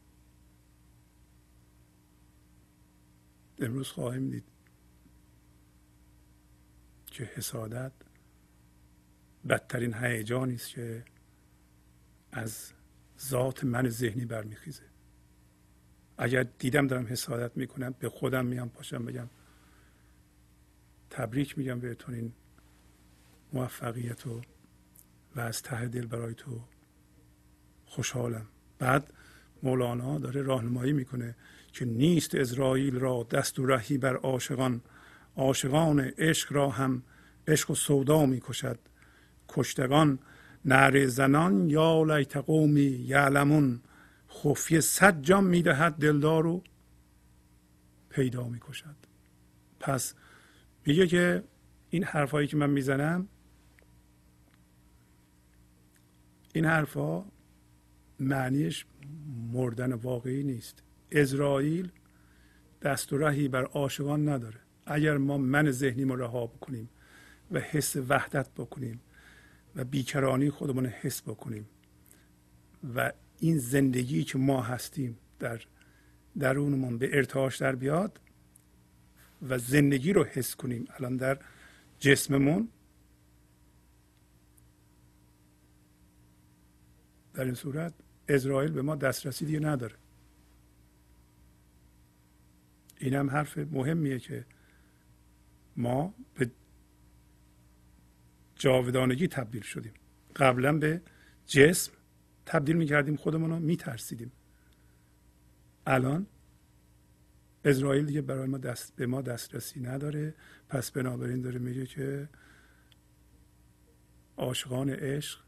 امروز خواهیم دید که حسادت بدترین هیجانی است که از ذات من ذهنی برمیخیزه. اگر دیدم دارم حسادت می‌کنم به خودم میام پاشم بگم تبریک میگم بهتون این موفقیت رو و از ته دل برای تو خوشحالم. بعد مولانا داره راهنمایی می‌کنه. که نیست اسرائیل را دست و رهی بر عاشقان. عاشقان عشق را هم عشق و سودا می‌کشد کشتگان نعره زنان یا لیت قومی یعلمون. خفیه صد جام می‌دهد دلدار رو پیدا می‌کشد پس میگه که این حرفایی که من می‌زنم این حرفها معنیش مردن واقعی نیست. اسرائیل دست و رهی بر عاشقان نداره. اگر ما من ذهنی رو رها بکنیم و حس وحدت بکنیم و بیکرانی خودمون حس بکنیم و این زندگی که ما هستیم در درونمون به ارتعاش در بیاد و زندگی رو حس کنیم الان در جسممون در این صورت اسرائیل به ما دسترسی دیگه نداره. این هم حرف مهمیه که ما به جاودانگی تبدیل شدیم. قبلا به جسم تبدیل می‌کردیم خودمون رو میترسیدیم. الان اسرائیل دیگه برای ما دست به ما دسترسی نداره. پس بنابراین داره میگه که عاشقان عشق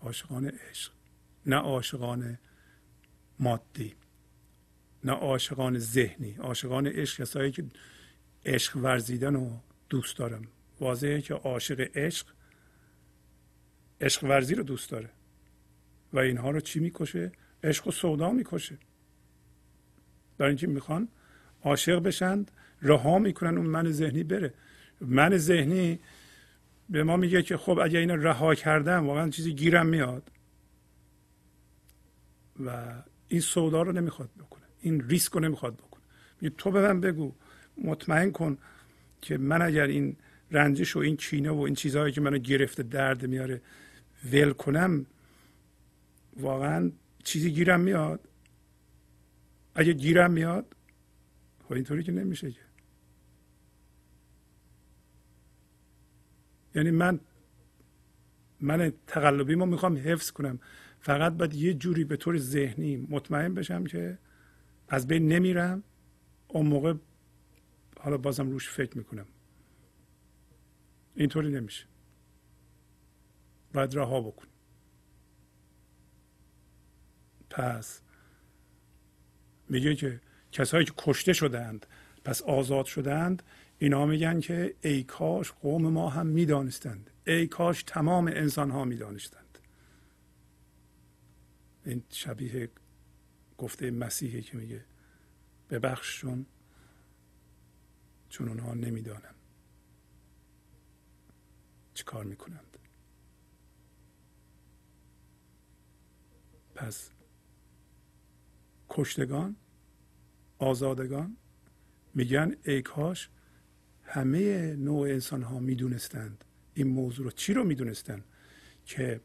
عاشقان عشق نه عاشقان مادی. نه عاشقان ذهنی عاشقان عشق کسایی که عشق ورزیدن رو دوست دارم واضحه که عاشق عشق عشق ورزی رو دوست داره. و اینها رو چی می‌کشه؟ عشق و سودا می‌کشه. برای اینکه می‌خوان عاشق بشند رها می‌کنن اون من ذهنی بره. من ذهنی به ما میگه که خب اگه اینو رها کردم واقعا چیزی گیرم میاد. و این سودا رو نمی‌خواد بکنه. این ریسک رو نمی‌خواد بکنه. میگه تو به من بگو مطمئن کن که من اگر این رنجش و این چینه و این چیزهایی که منو گرفته درد میاره ول کنم واقعا چیزی گیرم میاد. اگه گیرم میاد خب اینطوری که نمیشه که. یعنی من من تقلبی ما می‌خوام حفظ کنم. فقط باید یه جوری به طور ذهنی مطمئن بشم که از بین نمیرم. اون موقع حالا بازم روش فکر می‌کنم. اینطوری نمیشه. باید رها بکن. پس میگه که کسایی که کشته شدند پس آزاد شدند اینا میگن که ای کاش قوم ما هم می‌دانستند. ای کاش تمام انسان ها می‌دانستند. این شبیه گفته مسیحی که میگه ببخششون چون اونها نمی‌دانند چی کار می‌کنند. پس کشتگان آزادگان میگن ای کاش همه نوع انسان ها می‌دونستند. این موضوع رو چی رو می‌دونستند که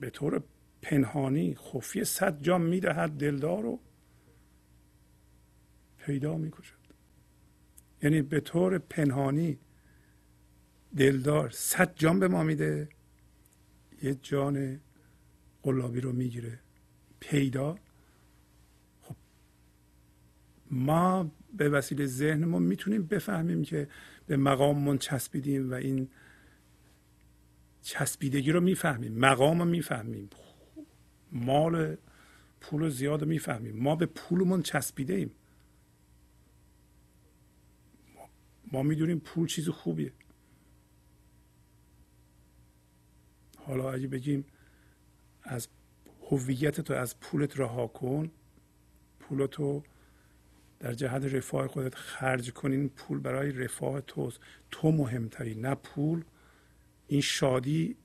به طور پنهانی خفی صد جام می‌دهد دلدار رو پیدا می‌کشد. یعنی به طور پنهانی دلدار صد جان به ما میده یه جان قلابی رو می‌گیره. پیدا. خب ما به وسیله ذهنمون می‌تونیم بفهمیم که به مقاممون چسبیدیم و این چسبیدگی رو می‌فهمیم مقام رو می‌فهمیم. مال پول زیاد می‌فهمیم. ما به پولمون چسبیده ایم ما می‌دونیم پول چیز خوبیه. حالا اگه بگیم از هویت تو از پولت رها کن پولتو در جهت رفاه خودت خرج کنین پول برای رفاه توست. تو مهمتری نه پول. این شادی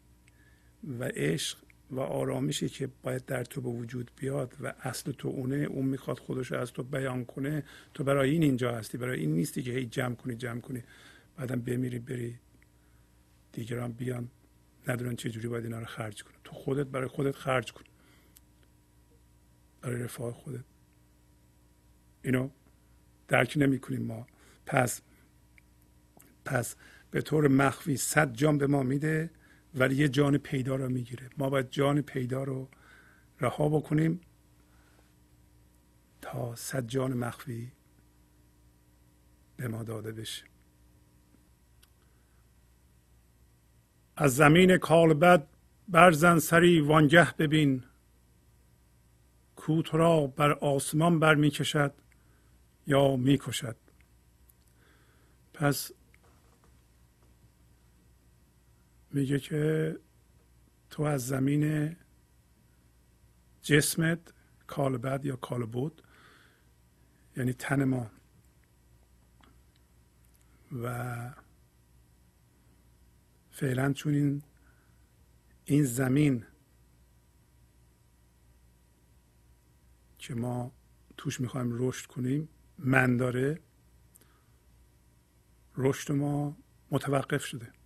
و عشق و آرامشی که باید در تو به وجود بیاد و اصل تو اونه اون می‌خواد خودش از تو بیان کنه. تو برای این اینجا هستی برای این نیستی که هی جمع کنی جمع کنی. بعدم بمیری بری دیگران بیان ندارن چه جوری باید اینا رو خرج کنه تو خودت برای خودت خرج کن. برای رفاه خودت. اینو درک نمی کنیم ما. پس پس به طور مخفی صد جان به ما میده. ولی یه جان پیدا رو می‌گیره. ما باید جان پیدا رو رها بکنیم تا صد جان مخفی به ما داده بشه. از زمین کالبد برزن سری وانگه ببین. کو را بر آسمان بر می کشد یا می کشد پس میگه که تو از زمین جسمت کالبد یا کالبود یعنی تن ما. و فعلا چون این این زمین که ما توش می‌خوایم رشد کنیم من داره رشد ما متوقف شده.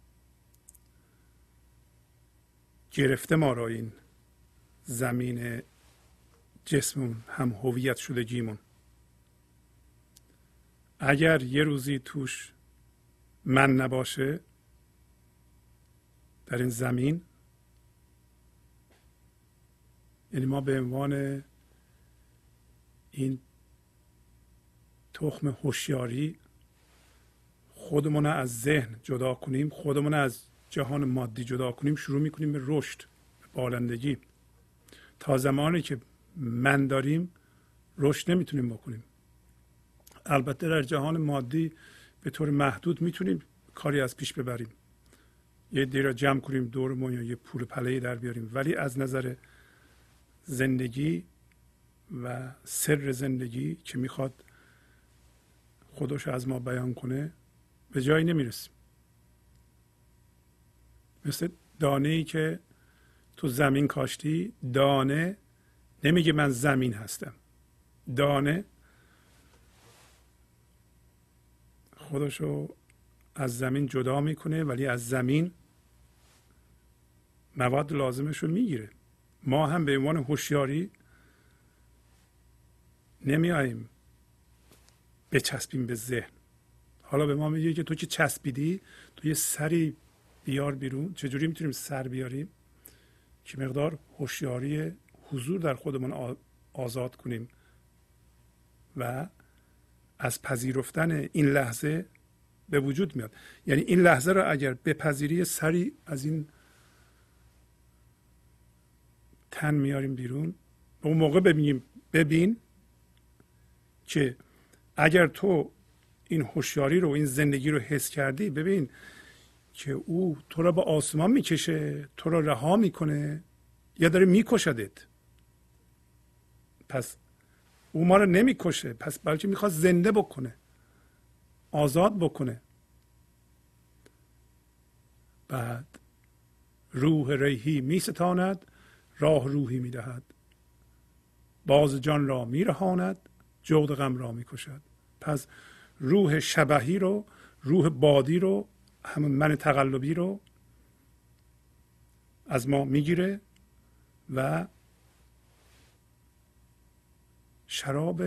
گرفته ما را این زمین جسممون هم هویت شده جیمون اگر یه روزی توش من نباشه در این زمین یعنی ما به عنوان این تخم هوشیاری خودمون از ذهن جدا کنیم خودمون از جهان مادی جدا کنیم شروع می‌کنیم به رشد به بالندگی. تا زمانی که من داریم رشد نمی‌تونیم بکنیم. البته در جهان مادی به طور محدود می‌تونیم کاری از پیش ببریم. یه دی را جمع کنیم دورمون یا یه پول پله در بیاریم. ولی از نظر زندگی و سر زندگی که می‌خواد خودش از ما بیان کنه به جایی نمی‌رسیم. مثل دانه ای که تو زمین کاشتی. دانه نمیگه من زمین هستم. دانه خودشو از زمین جدا می‌کنه ولی از زمین مواد لازمش رو می‌گیره. ما هم به عنوان هوشیاری نمیاییم بچسبیم به ذهن. حالا به ما میگه که تو که چسبیدی؟ تو یه سری بیار بیرون. چجوری می‌تونیم سر بیاریم؟ که مقدار هوشیاری حضور در خودمون آزاد کنیم و از پذیرفتن این لحظه به وجود میاد. یعنی این لحظه رو اگر بپذیری سری از این تن میاریم بیرون. به اون موقع ببینیم ببین که اگر تو این هوشیاری رو این زندگی رو حس کردی ببین که او تو را به آسمان می‌کشه تو را رها می‌کنه یا داره میکشدت. پس او ما رو نمی‌کشه پس بلکه می‌خواد زنده بکنه آزاد بکنه. بعد روح ریحی میستاند راه روحی می‌دهد. باز جان را میرهاند جود غم را می‌کشد. پس روح شبهی رو روح بادی رو همون من تقلبی رو از ما می‌گیره و شراب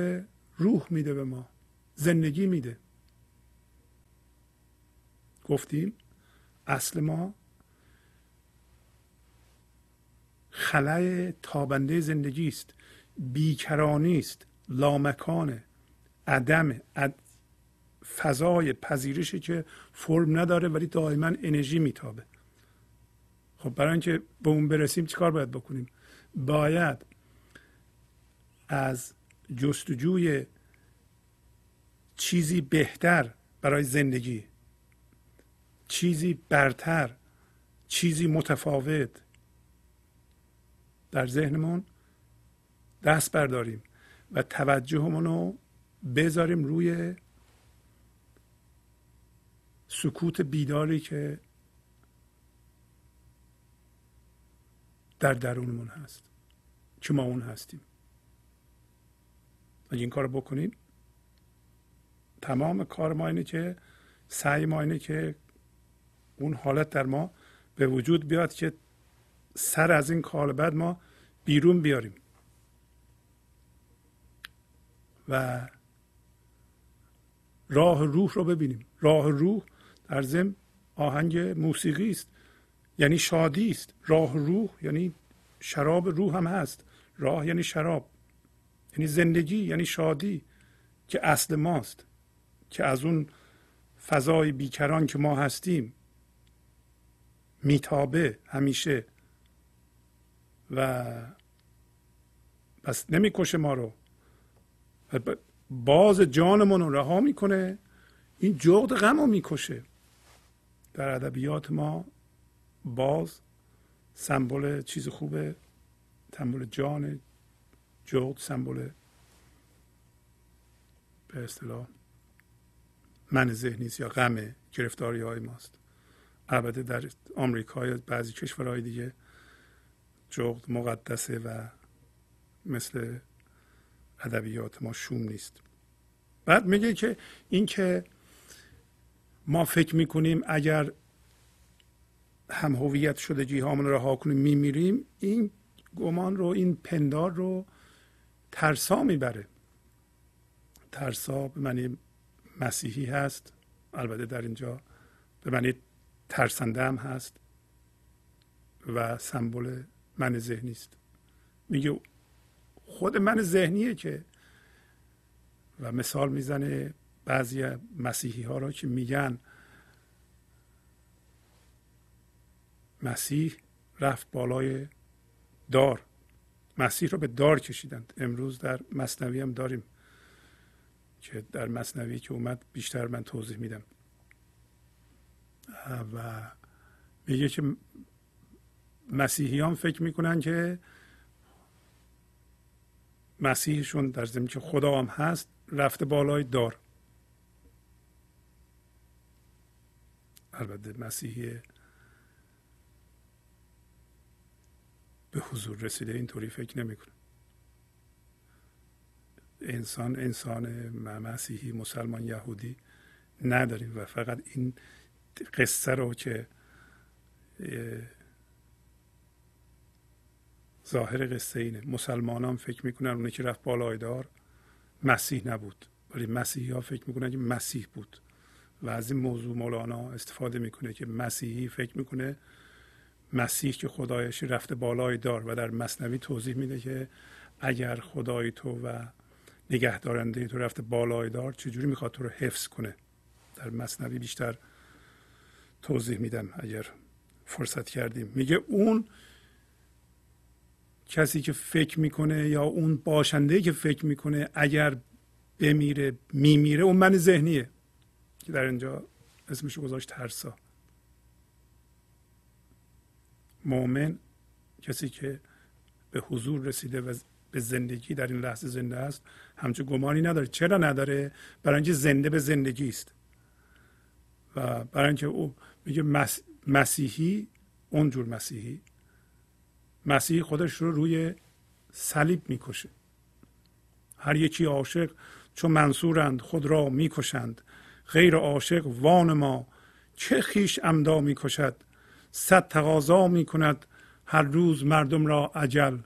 روح میده به ما زندگی میده. گفتیم اصل ما خلای تابنده زندگی است. بیکرانی است. لامکانه. عدم فضای پذیرشی که فرم نداره ولی دائما انرژی میتابه. خب برای اینکه به اون برسیم چیکار باید بکنیم؟ باید از جستجوی چیزی بهتر برای زندگی چیزی برتر چیزی متفاوت در ذهنمون دست برداریم و توجهمون رو بذاریم روی سکوت بیداری که در درونمون هست. که ما اون هستیم. اگه این کار بکنیم تمام کار ما اینه که سعی ما اینه که اون حالت در ما به وجود بیاد که سر از این کار بعد ما بیرون بیاریم. و راه روح رو ببینیم. راه روح در ضمن آهنگ موسیقی است. یعنی شادی است. راه روح یعنی شراب روح هم هست. راه یعنی شراب. یعنی زندگی یعنی شادی که اصل ماست. که از اون فضای بیکران که ما هستیم میتابه همیشه. و پس نمی‌کشه ما رو. باز جانمون رو رها می‌کنه. این جغد غم رو می‌کشه. در ادبیات ما باز سمبل چیز خوبه سمبل جان جغد سمبل به اصطلاح من ذهنی یا غم گرفتاری های ماست. البته در آمریکا یا بعضی کشورهای دیگه جغد مقدسه و مثل ادبیات ما شوم نیست. بعد میگه که این که ما فکر می‌کنیم اگر هم هویت شده هامون رو رها کنیم میمیریم این گمان رو این پندار رو ترسا می‌بره. ترسا به معنی مسیحی هست البته در اینجا به معنی ترسنده هم هست و سمبل من ذهنی است. میگه خود من ذهنیه که و مثال می‌زنه بعضی مسیحی ها را که میگن مسیح رفت بالای دار. مسیح رو به دار کشیدند. امروز در مصنوی هم داریم که در مصنوی که اومد بیشتر من توضیح میدم. و میگه که مسیحیان فکر می‌کنن که مسیحشون در زمین که خدا هم هست رفته بالای دار. البته مسیحی به حضور رسیده اینطوری فکر نمی‌کنه انسان انسان مسیحی مسلمان یهودی نداریم و فقط این قصه رو که ظاهر قصه اینه. مسلمانان فکر می‌کنن اونه که رفت بالای دار مسیح نبود. ولی مسیحی ها فکر می‌کنن که مسیح بود. و از این موضوع مولانا استفاده می‌کنه که مسیحی فکر می‌کنه. مسیح که خدایش رفته بالای دار و در مصنوی توضیح میده که اگر خدای تو و نگهدارنده تو رفته بالای دار چجوری می‌خواد تو رو حفظ کنه؟ در مصنوی بیشتر توضیح میدم اگر فرصت کردیم. میگه اون کسی که فکر می‌کنه یا اون باشنده که فکر می‌کنه اگر بمیره میمیره اون من ذهنیه. که در اینجا اسمش گذاشت ترسا مؤمن کسی که به حضور رسیده و به زندگی در این لحظه زنده است همچه گمانی نداره. چرا نداره؟ برای اینکه زنده به زندگی است. و برای اینکه او میگه مسیحی اونجور مسیحی مسیح خودش رو روی صلیب می‌کشه. هر یکی عاشق چون منصورند خود را می‌کشند. غیر عاشق وان ما. چه خیش امدا می‌کشد. صد تقاضا می‌کند هر روز مردم را عجل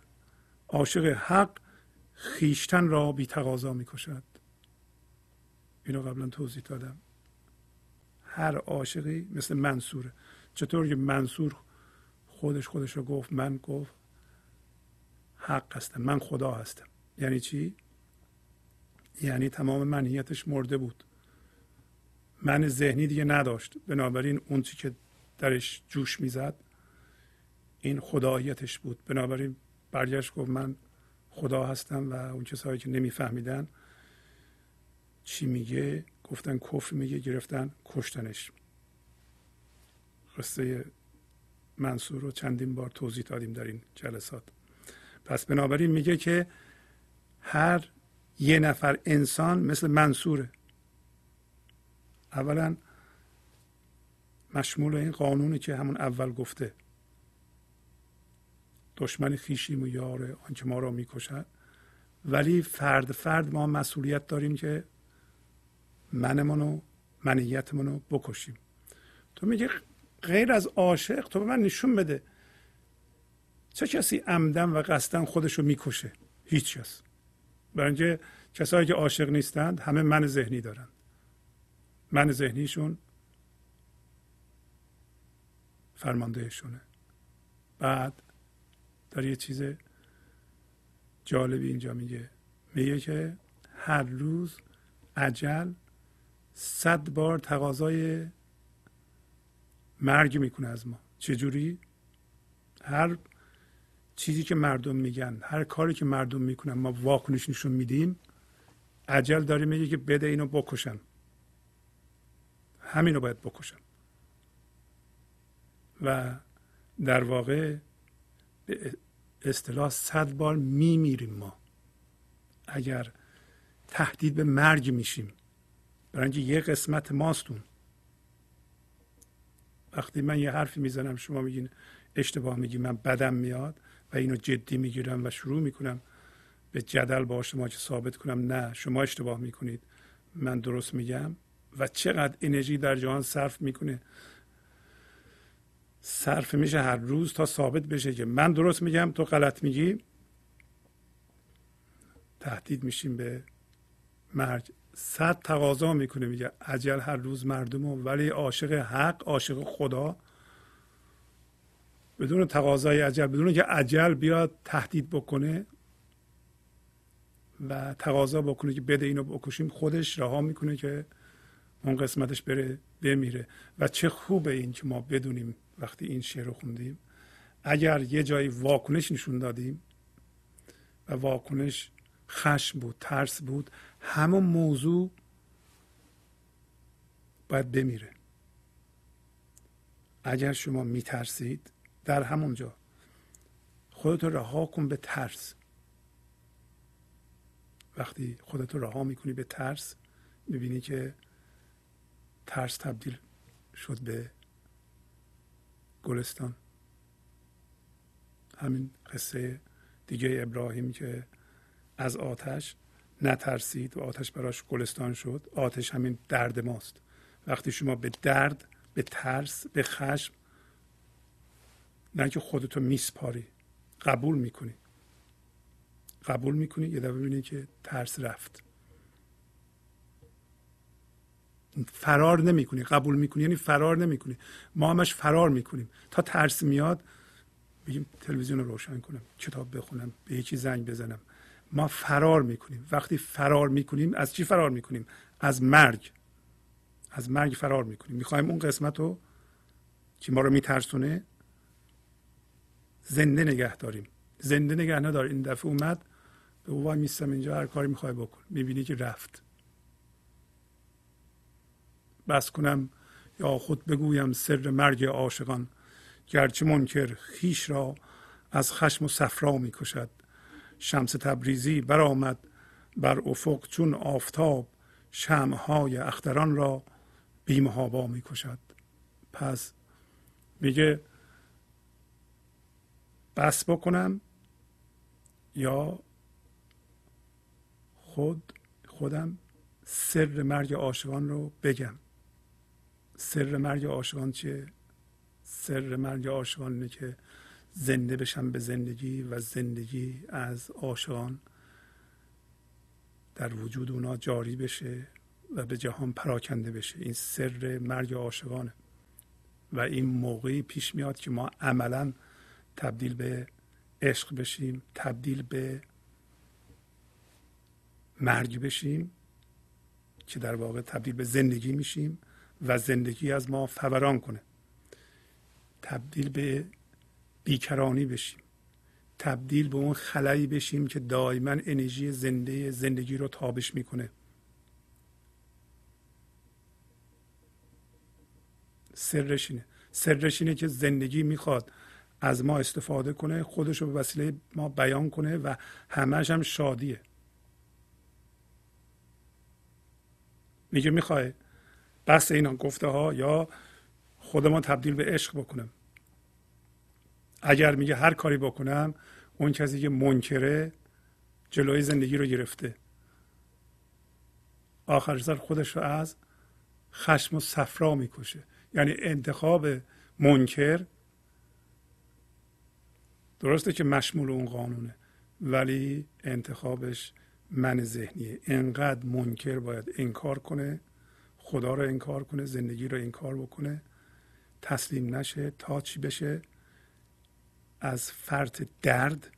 عاشق حق خیشتن را بی تقاضا می‌کشد. اینو قبلا توضیح دادم. هر عاشقی مثل منصوره چطور که منصور خودش خودش رو گفت من گفت حق هستم من خدا هستم. یعنی چی؟ یعنی تمام منیتش مرده بود. من ذهنی دیگه نداشت. بنابراین اون چی که درش جوش می‌زد این خداییتش بود. بنابراین برگشت گفت من خدا هستم و اون کسایی که نمیفهمیدن چی میگه؟ گفتن کفر میگه گرفتن کشتنش. قصه منصور رو چندین بار توضیح دادیم در این جلسات. پس بنابراین میگه که هر یه نفر انسان مثل منصوره. اولا مشمول این قانونی که همون اول گفته. دشمن خیشیم و یار آنکه ما را می‌کشد. ولی فرد فرد ما مسئولیت داریم که منمون و منیتمون رو بکشیم. تو میگه غیر از عاشق تو به من نشون بده. چه کسی عمدن و قصدن خودش رو می‌کشه؟ هیچ کس. برای اینکه کسایی که عاشق نیستند همه من ذهنی دارند. من ذهنیشون فرماندهشونه. بعد در یه چیز جالبی اینجا میگه. میگه که هر روز عجل صد بار تقاضای مرگ می‌کنه از ما. چجوری؟ هر چیزی که مردم میگن هر کاری که مردم می‌کنن ما واکنش نشون میدیم. عجل داره میگه که بده اینو بکشم همینو باید بکشم. و در واقع به اصطلاح صد بار میمیریم ما. اگر تهدید به مرگ میشیم برای اینکه یه قسمت ماستون. وقتی من یه حرفی می‌زنم شما میگین اشتباه میگی من بدم میاد و اینو جدی می‌گیرم و شروع می‌کنم به جدل با شما که ثابت کنم نه شما اشتباه می‌کنید. من درست میگم؟ و چقدر انرژی در جهان صرف می‌کنه. صرف میشه هر روز تا ثابت بشه که من درست میگم تو غلط میگی. تهدید میشیم به مرگ. صد تقاضا می‌کنه میگه عجل هر روز مردم ولی عاشق حق عاشق خدا. بدون تقاضای عجل بدون که عجل بیاد تهدید بکنه و تقاضا بکنه که بده اینو بکشیم خودش رها می‌کنه که اون قسمتش بره بمیره. و چه خوبه این که ما بدونیم وقتی این شعر رو خوندیم. اگر یه جایی واکنش نشون دادیم و واکنش خشم بود ترس بود همون موضوع باید بمیره. اگر شما میترسید در همونجا خودتو رها کن به ترس. وقتی خودتو رها می‌کنی به ترس می‌بینی که ترس تبدیل شد به گلستان. همین قصه دیگه ابراهیم که از آتش نترسید و آتش براش گلستان شد. آتش همین درد ماست. وقتی شما به درد به ترس به خشم نه که خودتو میسپاری قبول می‌کنی. قبول می‌کنی؟ یه دفعه ببینی که ترس رفت. فرار نمی‌کنی قبول می‌کنی یعنی فرار نمی‌کنی. ما همش فرار می‌کنیم. تا ترس میاد بگیم تلویزیون رو روشن کنم کتاب بخونم به یکی زنگ بزنم. ما فرار می‌کنیم. وقتی فرار می‌کنیم از چی فرار می‌کنیم؟ از مرگ. از مرگ فرار می‌کنیم. می‌خوایم اون قسمت رو که ما رو میترسونه زنده نگه داریم. زنده نگه ندار. این دفعه اومد به او میستم اینجا هر کاری می‌خوای بکن. می‌بینی که رفت. بس کنم یا خود بگویم سر مرگ عاشقان گرچه منکر خیش را از خشم و صفرا می‌کشد شمس تبریزی برآمد بر افق چون آفتاب شمهای اختران را بیمهابا می‌کشد پس میگه بس بکنم یا خود خودم سر مرگ عاشقان رو بگم. سر مرگ عاشقان چیه؟ سر مرگ عاشقان اینه که زنده بشم به زندگی و زندگی از عاشقان در وجود اونا جاری بشه و به جهان پراکنده بشه. این سر مرگ عاشقانه و این موقعی پیش میاد که ما عملا تبدیل به عشق بشیم تبدیل به مرگ بشیم که در واقع تبدیل به زندگی میشیم. و زندگی از ما فوران کنه. تبدیل به بیکرانی بشیم. تبدیل به اون خلایی بشیم که دائما انرژی زنده زندگی رو تابش می‌کنه. سرش اینه. سرش اینه که زندگی می‌خواد از ما استفاده کنه خودش رو به وسیله ما بیان کنه و همهش هم شادیه. میگه می‌خوای بس اینا گفته ها یا خودمان تبدیل به عشق بکنم. اگر میگه هر کاری بکنم اون کسی که منکره جلوی زندگی رو گرفته. آخر سر خودش رو از خشم و صفرا می‌کشه. یعنی انتخاب منکر درسته که مشمول اون قانونه ولی انتخابش من ذهنیه. انقدر منکر باید انکار کنه خدا رو انکار کنه زندگی رو انکار بکنه تسلیم نشه تا چی بشه؟ از فرط درد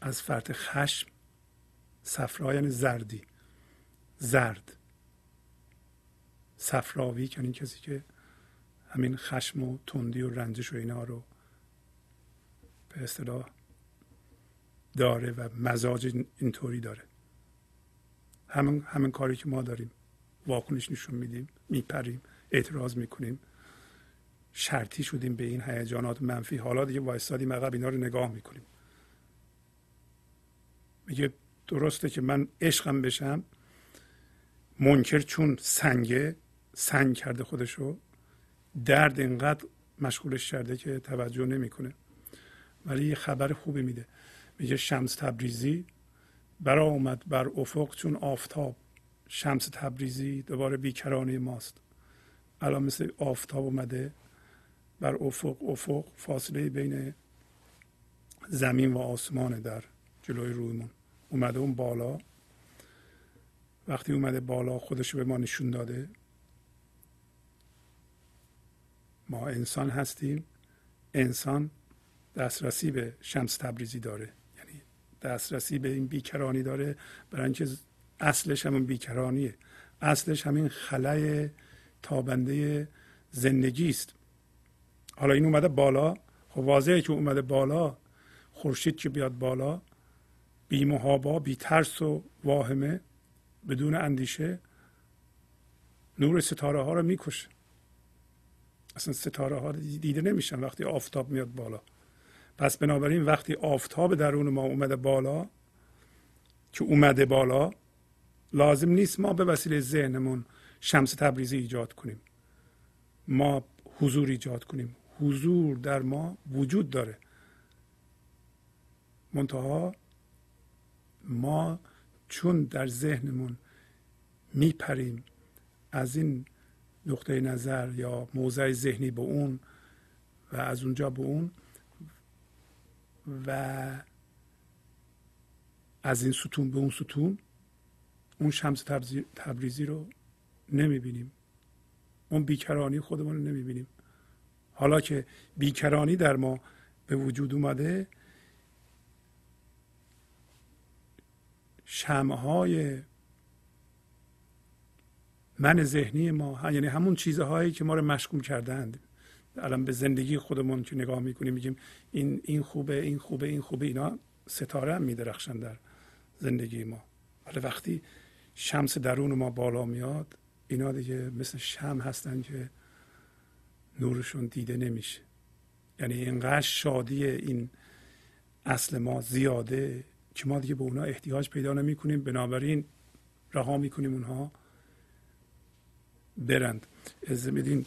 از فرط خشم صفرا یعنی زردی. زرد. صفراوی یعنی کسی که همین خشم و تندی و رنجش و اینا رو به اصطلاح داره و مزاج اینطوری داره. همین همین کاری که ما داریم. واکنش نشون میدیم میپریم اعتراض می‌کنیم. شرطی شدیم به این هیجانات منفی. حالا دیگه وایستادیم عقب اینا رو نگاه می‌کنیم. میگه درسته که من عشقم بشم منکر چون سنگه سنگ کرده خودشو درد اینقدر مشغولش کرده که توجه نمی‌کنه. ولی یه خبر خوبی میده. میگه شمس تبریزی برا اومد بر افق چون آفتاب شمس تبریزی دوباره بیکرانه ماست. الان مثل آفتاب اومده بر افق افق فاصله بین زمین و آسمان در جلوی رویمون. اومده اون بالا. وقتی اومده بالا خودش به ما نشون داده. ما انسان هستیم. انسان دسترسی به شمس تبریزی داره. دسترسی به این بیکرانی داره برای اینکه اصلش همون بیکرانیه. اصلش همین خلای تابنده زندگی است. حالا این اومده بالا. خب واضحه که اومده بالا. خورشید که بیاد بالا. بی محابا بی ترس و واهمه. بدون اندیشه. نور ستاره ها رو می‌کشه. اصلا ستاره ها دیده نمیشن. وقتی آفتاب میاد بالا. پس بنابراین وقتی آفتاب درون ما اومده بالا که اومده بالا لازم نیست ما به وسیله ذهنمون شمس تبریزی ایجاد کنیم. ما حضور ایجاد کنیم. حضور در ما وجود داره. منتها ما چون در ذهنمون میپریم از این نقطه نظر یا موضع ذهنی به اون و از اونجا به اون و از این ستون به اون ستون اون شمس تبریزی رو نمی‌بینیم. اون بیکرانی خودمون رو نمی‌بینیم. حالا که بیکرانی در ما به وجود اومده شمهای من ذهنی ما یعنی همون چیزهایی که ما رو مشغول کردند الان به زندگی خودمون که نگاه می‌کنیم میگیم این این خوبه این خوبه این خوبه اینا ستاره هم میدرخشن در زندگی ما. ولی وقتی شمس درون ما بالا میاد اینا دیگه مثل شم هستن که نورشون دیده نمیشه. یعنی اینقدر شادی این اصل ما زیاده که ما دیگه به اونا احتیاج پیدا نمی کنیم بنابراین رها می‌کنیم اونها برند. از میدین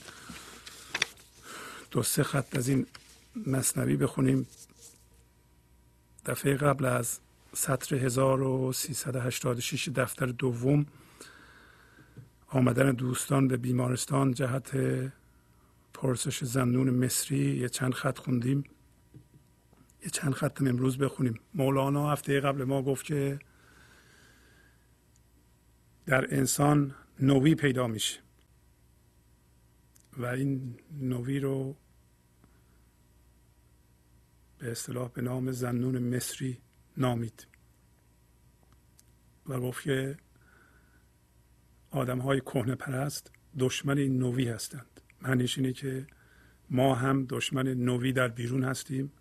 دو سه خط از این مصنوی بخونیم. دفعه قبل از سطر 1386 دفتر دوم آمدن دوستان به بیمارستان جهت پرسش زنون مصری. یه چند خط خوندیم. یه چند خط امروز بخونیم. مولانا هفته قبل ما گفت که در انسان نوی پیدا میشه و این نوی رو به اصطلاح به نام زنون مصری نامید. و گفت که آدم های کهنه پرست دشمن نوی هستند. معنیش اینه که ما هم دشمن نوی در بیرون هستیم.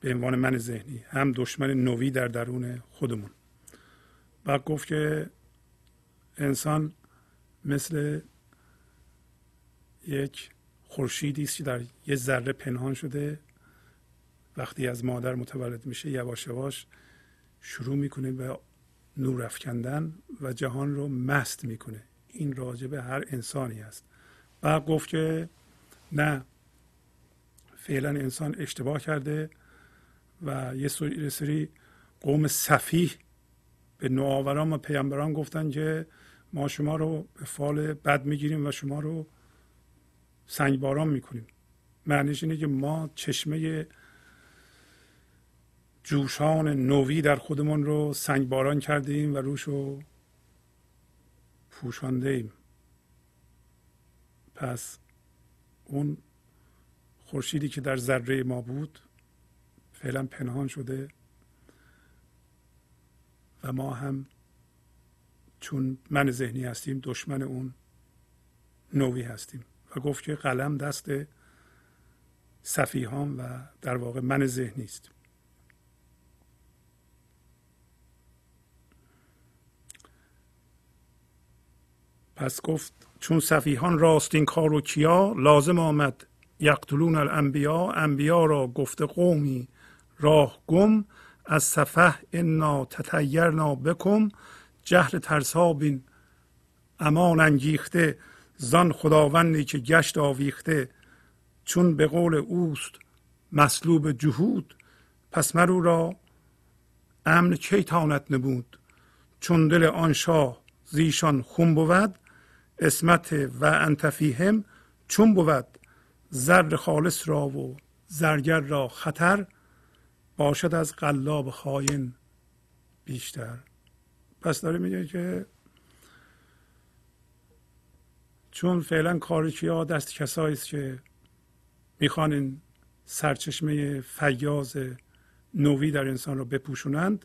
به عنوان من ذهنی هم دشمن نوی در درون خودمون. بعد گفت که انسان مثل یک خورشیدی است که در یه ذره پنهان شده وقتی از مادر متولد میشه یواش یواش شروع می‌کنه به نور افکندن و جهان رو مست می‌کنه. این راجع به هر انسانی است بعد گفت که نه فعلا انسان اشتباه کرده و یه سری قوم صفیح به نوآوران و پیامبران گفتن که ما شما رو به فال بد می‌گیریم و شما رو سنگباران می‌کنیم. معنیش اینه که ما چشمه جوشان نوی در خودمون رو سنگباران کردیم و روش رو پوشانده ایم. پس اون خورشیدی که در ذره ما بود فعلا پنهان شده و ما هم چون من ذهنی هستیم دشمن اون نوی هستیم. و گفت که قلم دست صفیهان و در واقع من ذهنی است. پس گفت چون صفیحان راستین کار و کیا لازم آمد یقتلون الانبیا انبیا را گفته قومی راه گم از صفح انا تطیرنا بکم جهل ترسابین امان انگیخته زان خداوندی که گشت آویخته چون به قول اوست مسلوب جهود پس مرو را امن کی تانت نبود؟ چون دل آن شاه زیشان خون بود اسمت و انتفیهم چون بود زر خالص را و زرگر را خطر باشد از قلاب خاین بیشتر. پس داره میگه که چون فعلا کارکی ها دست کسایی است که می‌خوان این سرچشمه فیاض نوی در انسان رو بپوشونند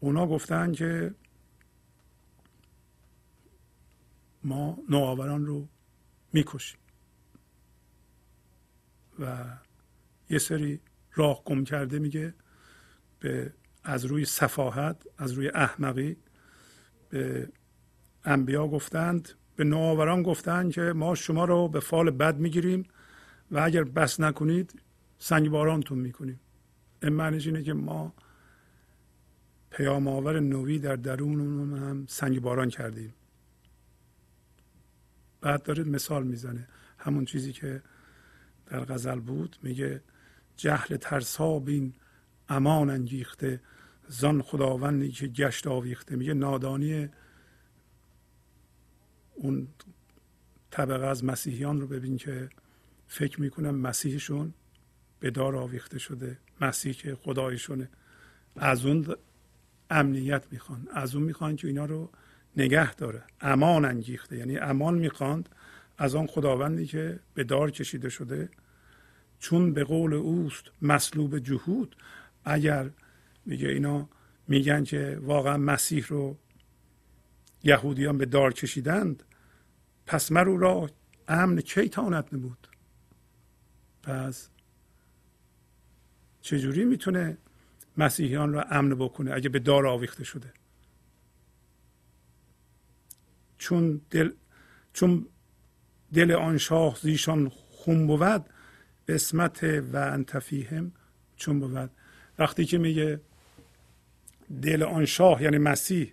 اونا گفتن که ما نوآوران رو می‌کشیم. و یه سری راه گم کرده میگه به از روی سفاهت از روی احمقی به انبیا گفتند به نوآوران گفتند که ما شما رو به فال بد می‌گیریم و اگر بس نکنید سنگبارانتون می‌کنیم. این معنیش اینه که ما پیام آور نوی در درون هم سنگباران کردیم. بعد داره مثال می‌زنه. همون چیزی که در غزل بود میگه جهل ترسا بین امان انگیخته زان خداوندی که گشت آویخته. میگه نادانی اون طبقه از مسیحیان رو ببین که فکر می‌کنن مسیحشون به دار آویخته شده مسیح که خدایشونه. از اون امنیت می‌خوان. از اون می‌خوان که اینا رو نگه داره. امان انگیخته. یعنی امان می‌خواند از آن خداوندی که به دار کشیده شده چون به قول اوست مسلوب جهود اگر میگه اینا میگن که واقعا مسیح رو یهودیان به دار کشیدند پس مرو را امن کی تانت نبود پس چجوری می‌تونه مسیحیان را امن بکنه اگه به دار آویخته شده؟ چون دل چون دل آن شاه زیشان خون بود اسمت و انتفیهم چون بود. وقتی که میگه دل آن شاه یعنی مسیح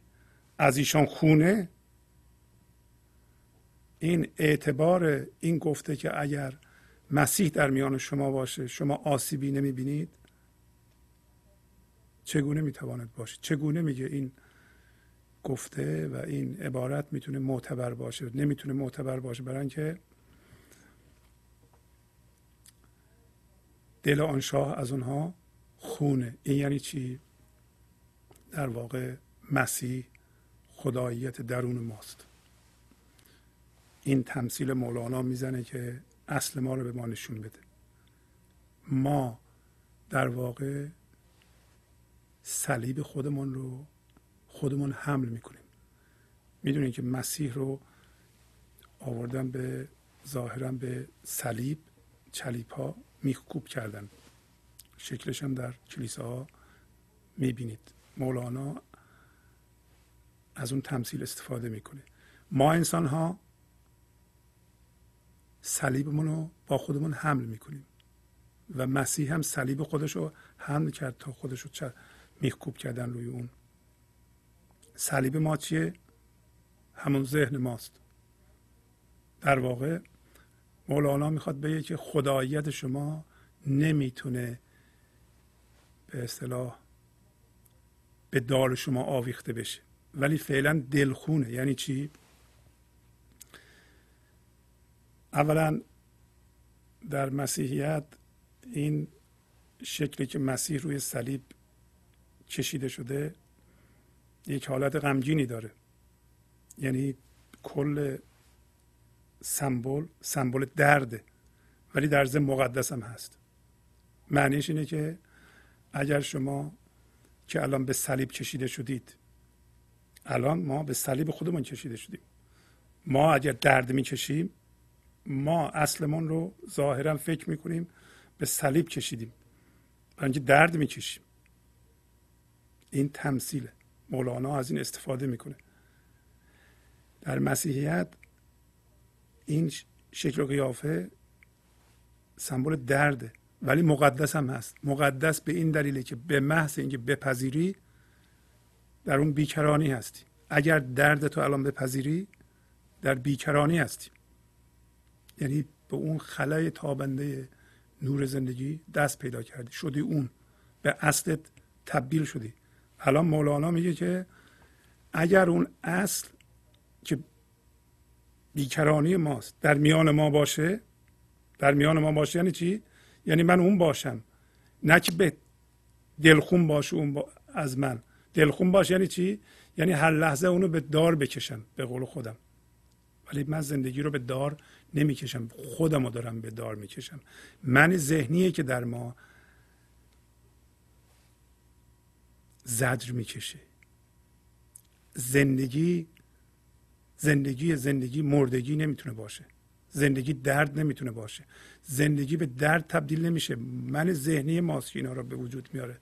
از ایشان خونه این اعتبار این گفته که اگر مسیح در میان شما باشه شما آسیبی نمی‌بینید چگونه می‌تواند باشه چگونه میگه این گفته و این عبارت می‌تونه معتبر باشه. نمی‌تونه معتبر باشه برای اینکه دل آن شاه از اونها خونه این یعنی چی؟ در واقع مسیح خداییت درون ماست. این تمثیل مولانا می‌زنه که اصل ما رو به ما نشون بده. ما در واقع صلیب خودمون رو خودمون حمل می‌کنیم. می‌دونید که مسیح رو آوردن به ظاهرا به صلیب چلیپ ها میخکوب کردن. شکلش هم در ها می‌بینید. مولانا از اون تمثیل استفاده می‌کنه. ما انسان ها صلیبمون رو با خودمون حمل می‌کنیم. و مسیح هم صلیب خودش رو حمل کرد تا خودش رو میخکوب کردن روی اون. صلیب ما چیه؟ همون ذهن ماست. در واقع مولانا می‌خواد بگه که خداییت شما نمی‌تونه به اصطلاح به دار شما آویخته بشه. ولی فعلا دلخونه. یعنی چی؟ اولا در مسیحیت این شکلی که مسیح روی صلیب کشیده شده یک حالت غمگینی داره. یعنی کل سمبل سمبل درده ولی در ضمن مقدس هم هست. معنیش اینه که اگر شما که الان به صلیب کشیده شدید الان ما به صلیب خودمون کشیده شدیم. ما اگر درد می‌کشیم ما اصلمون رو ظاهرا فکر می‌کنیم به صلیب کشیدیم اینکه درد می‌کشیم. این تمثیله. مولانا از این استفاده می‌کنه. در مسیحیت این شکل و قیافه سمبل درده ولی مقدس هم هست. مقدس به این دلیله که به محض اینکه بپذیری در اون بیکرانی هستی. اگر درد تو الان بپذیری در بیکرانی هستی. یعنی به اون خلای تابنده نور زندگی دست پیدا کردی. شدی اون. به اصلت تبدیل شدی. الان مولانا میگه که اگر اون اصل که بیکرانی ماست در میان ما باشه در میان ما باشه یعنی چی؟ یعنی من اون باشم. نه که به دلخون باشه اون از من. دلخون باشه یعنی چی؟ یعنی هر لحظه اونو به دار بکشم به قول خودم. ولی من زندگی رو به دار نمی‌کشم. خودم رو دارم به دار می‌کشم. من ذهنیه که در ما زجر می‌کشه. زندگی زندگی زندگی مردگی نمی‌تونه باشه. زندگی درد نمی‌تونه باشه. زندگی به درد تبدیل نمیشه. من ذهنی ماست اینا رو به وجود میاره.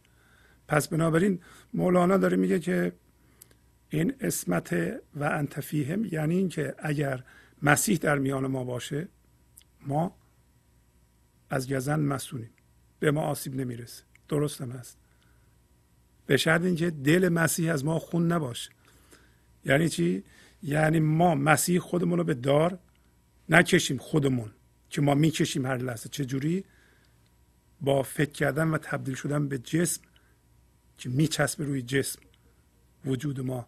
پس بنابراین مولانا داره میگه که این اسمت و انتفیهم یعنی اینکه اگر مسیح در میان ما باشه ما از گزن مسونیم. به ما آسیب نمی‌رسه. درست هم هست. به شرط اینکه دل مسیح از ما خون نباشه یعنی چی؟ یعنی ما مسیح خودمون رو به دار نکشیم خودمون که ما می‌کشیم هر لحظه. چجوری با فکر کردن و تبدیل شدن به جسم که میچسبه روی جسم وجود ما.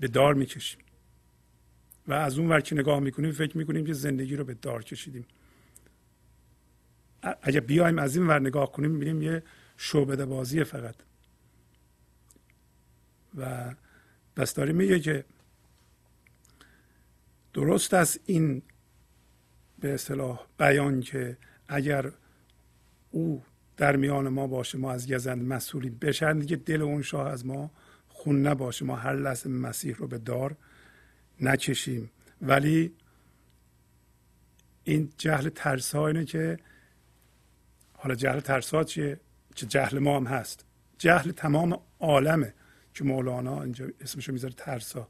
به دار می‌کشیم. و از اون ور که نگاه می‌کنیم فکر می‌کنیم که زندگی رو به دار کشیدیم. اگر بیایم از این ور نگاه کنیم می‌بینیم یه شعبده بازی فقط. و بس داری میگه که درست است این به اصطلاح بیان که اگر او در میان ما باشه ما از گزند مسئولیم بشن که دل اون شاه از ما خون نباشه. ما هر لحظه مسیح رو به دار نکشیم. ولی این جهل ترسا اینه که حالا جهل ترسا چیه؟ که جهل ما هم هست. جهل تمام عالمه که مولانا اینجا اسمشو می‌ذاره ترسا.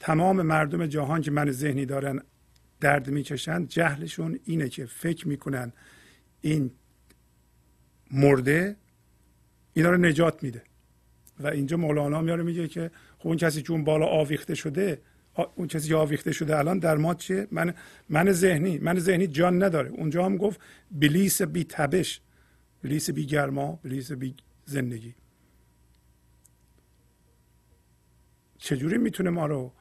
تمام مردم جهان که من ذهنی دارن درد می‌کشن جهلشون اینه که فکر می‌کنن این مرده اینا رو نجات میده. و اینجا مولانا میاره میگه که خب اون کسی که اون بالا آویخته شده اون کسی که آویخته شده الان در ما چیه؟ من من ذهنی من ذهنی جان نداره. اونجا هم گفت بلیس بی تبش. بلیس بی گرما بلیس بی زندگی. چجوری می‌تونه ما رو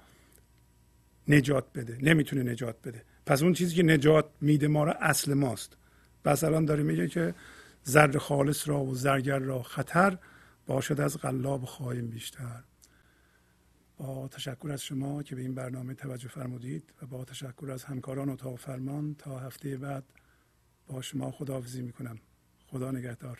نجات بده؟ نمی‌تونه نجات بده. پس اون چیزی که نجات میده ما رو اصل ماست. پس الان داره میگه که زر خالص را و زرگر را خطر باشد از غلاب خواهیم بیشتر. با تشکر از شما که به این برنامه توجه فرمودید و با تشکر از همکاران اتاق فرمان تا هفته بعد با شما خداحافظی می‌کنم. خدا نگهدار.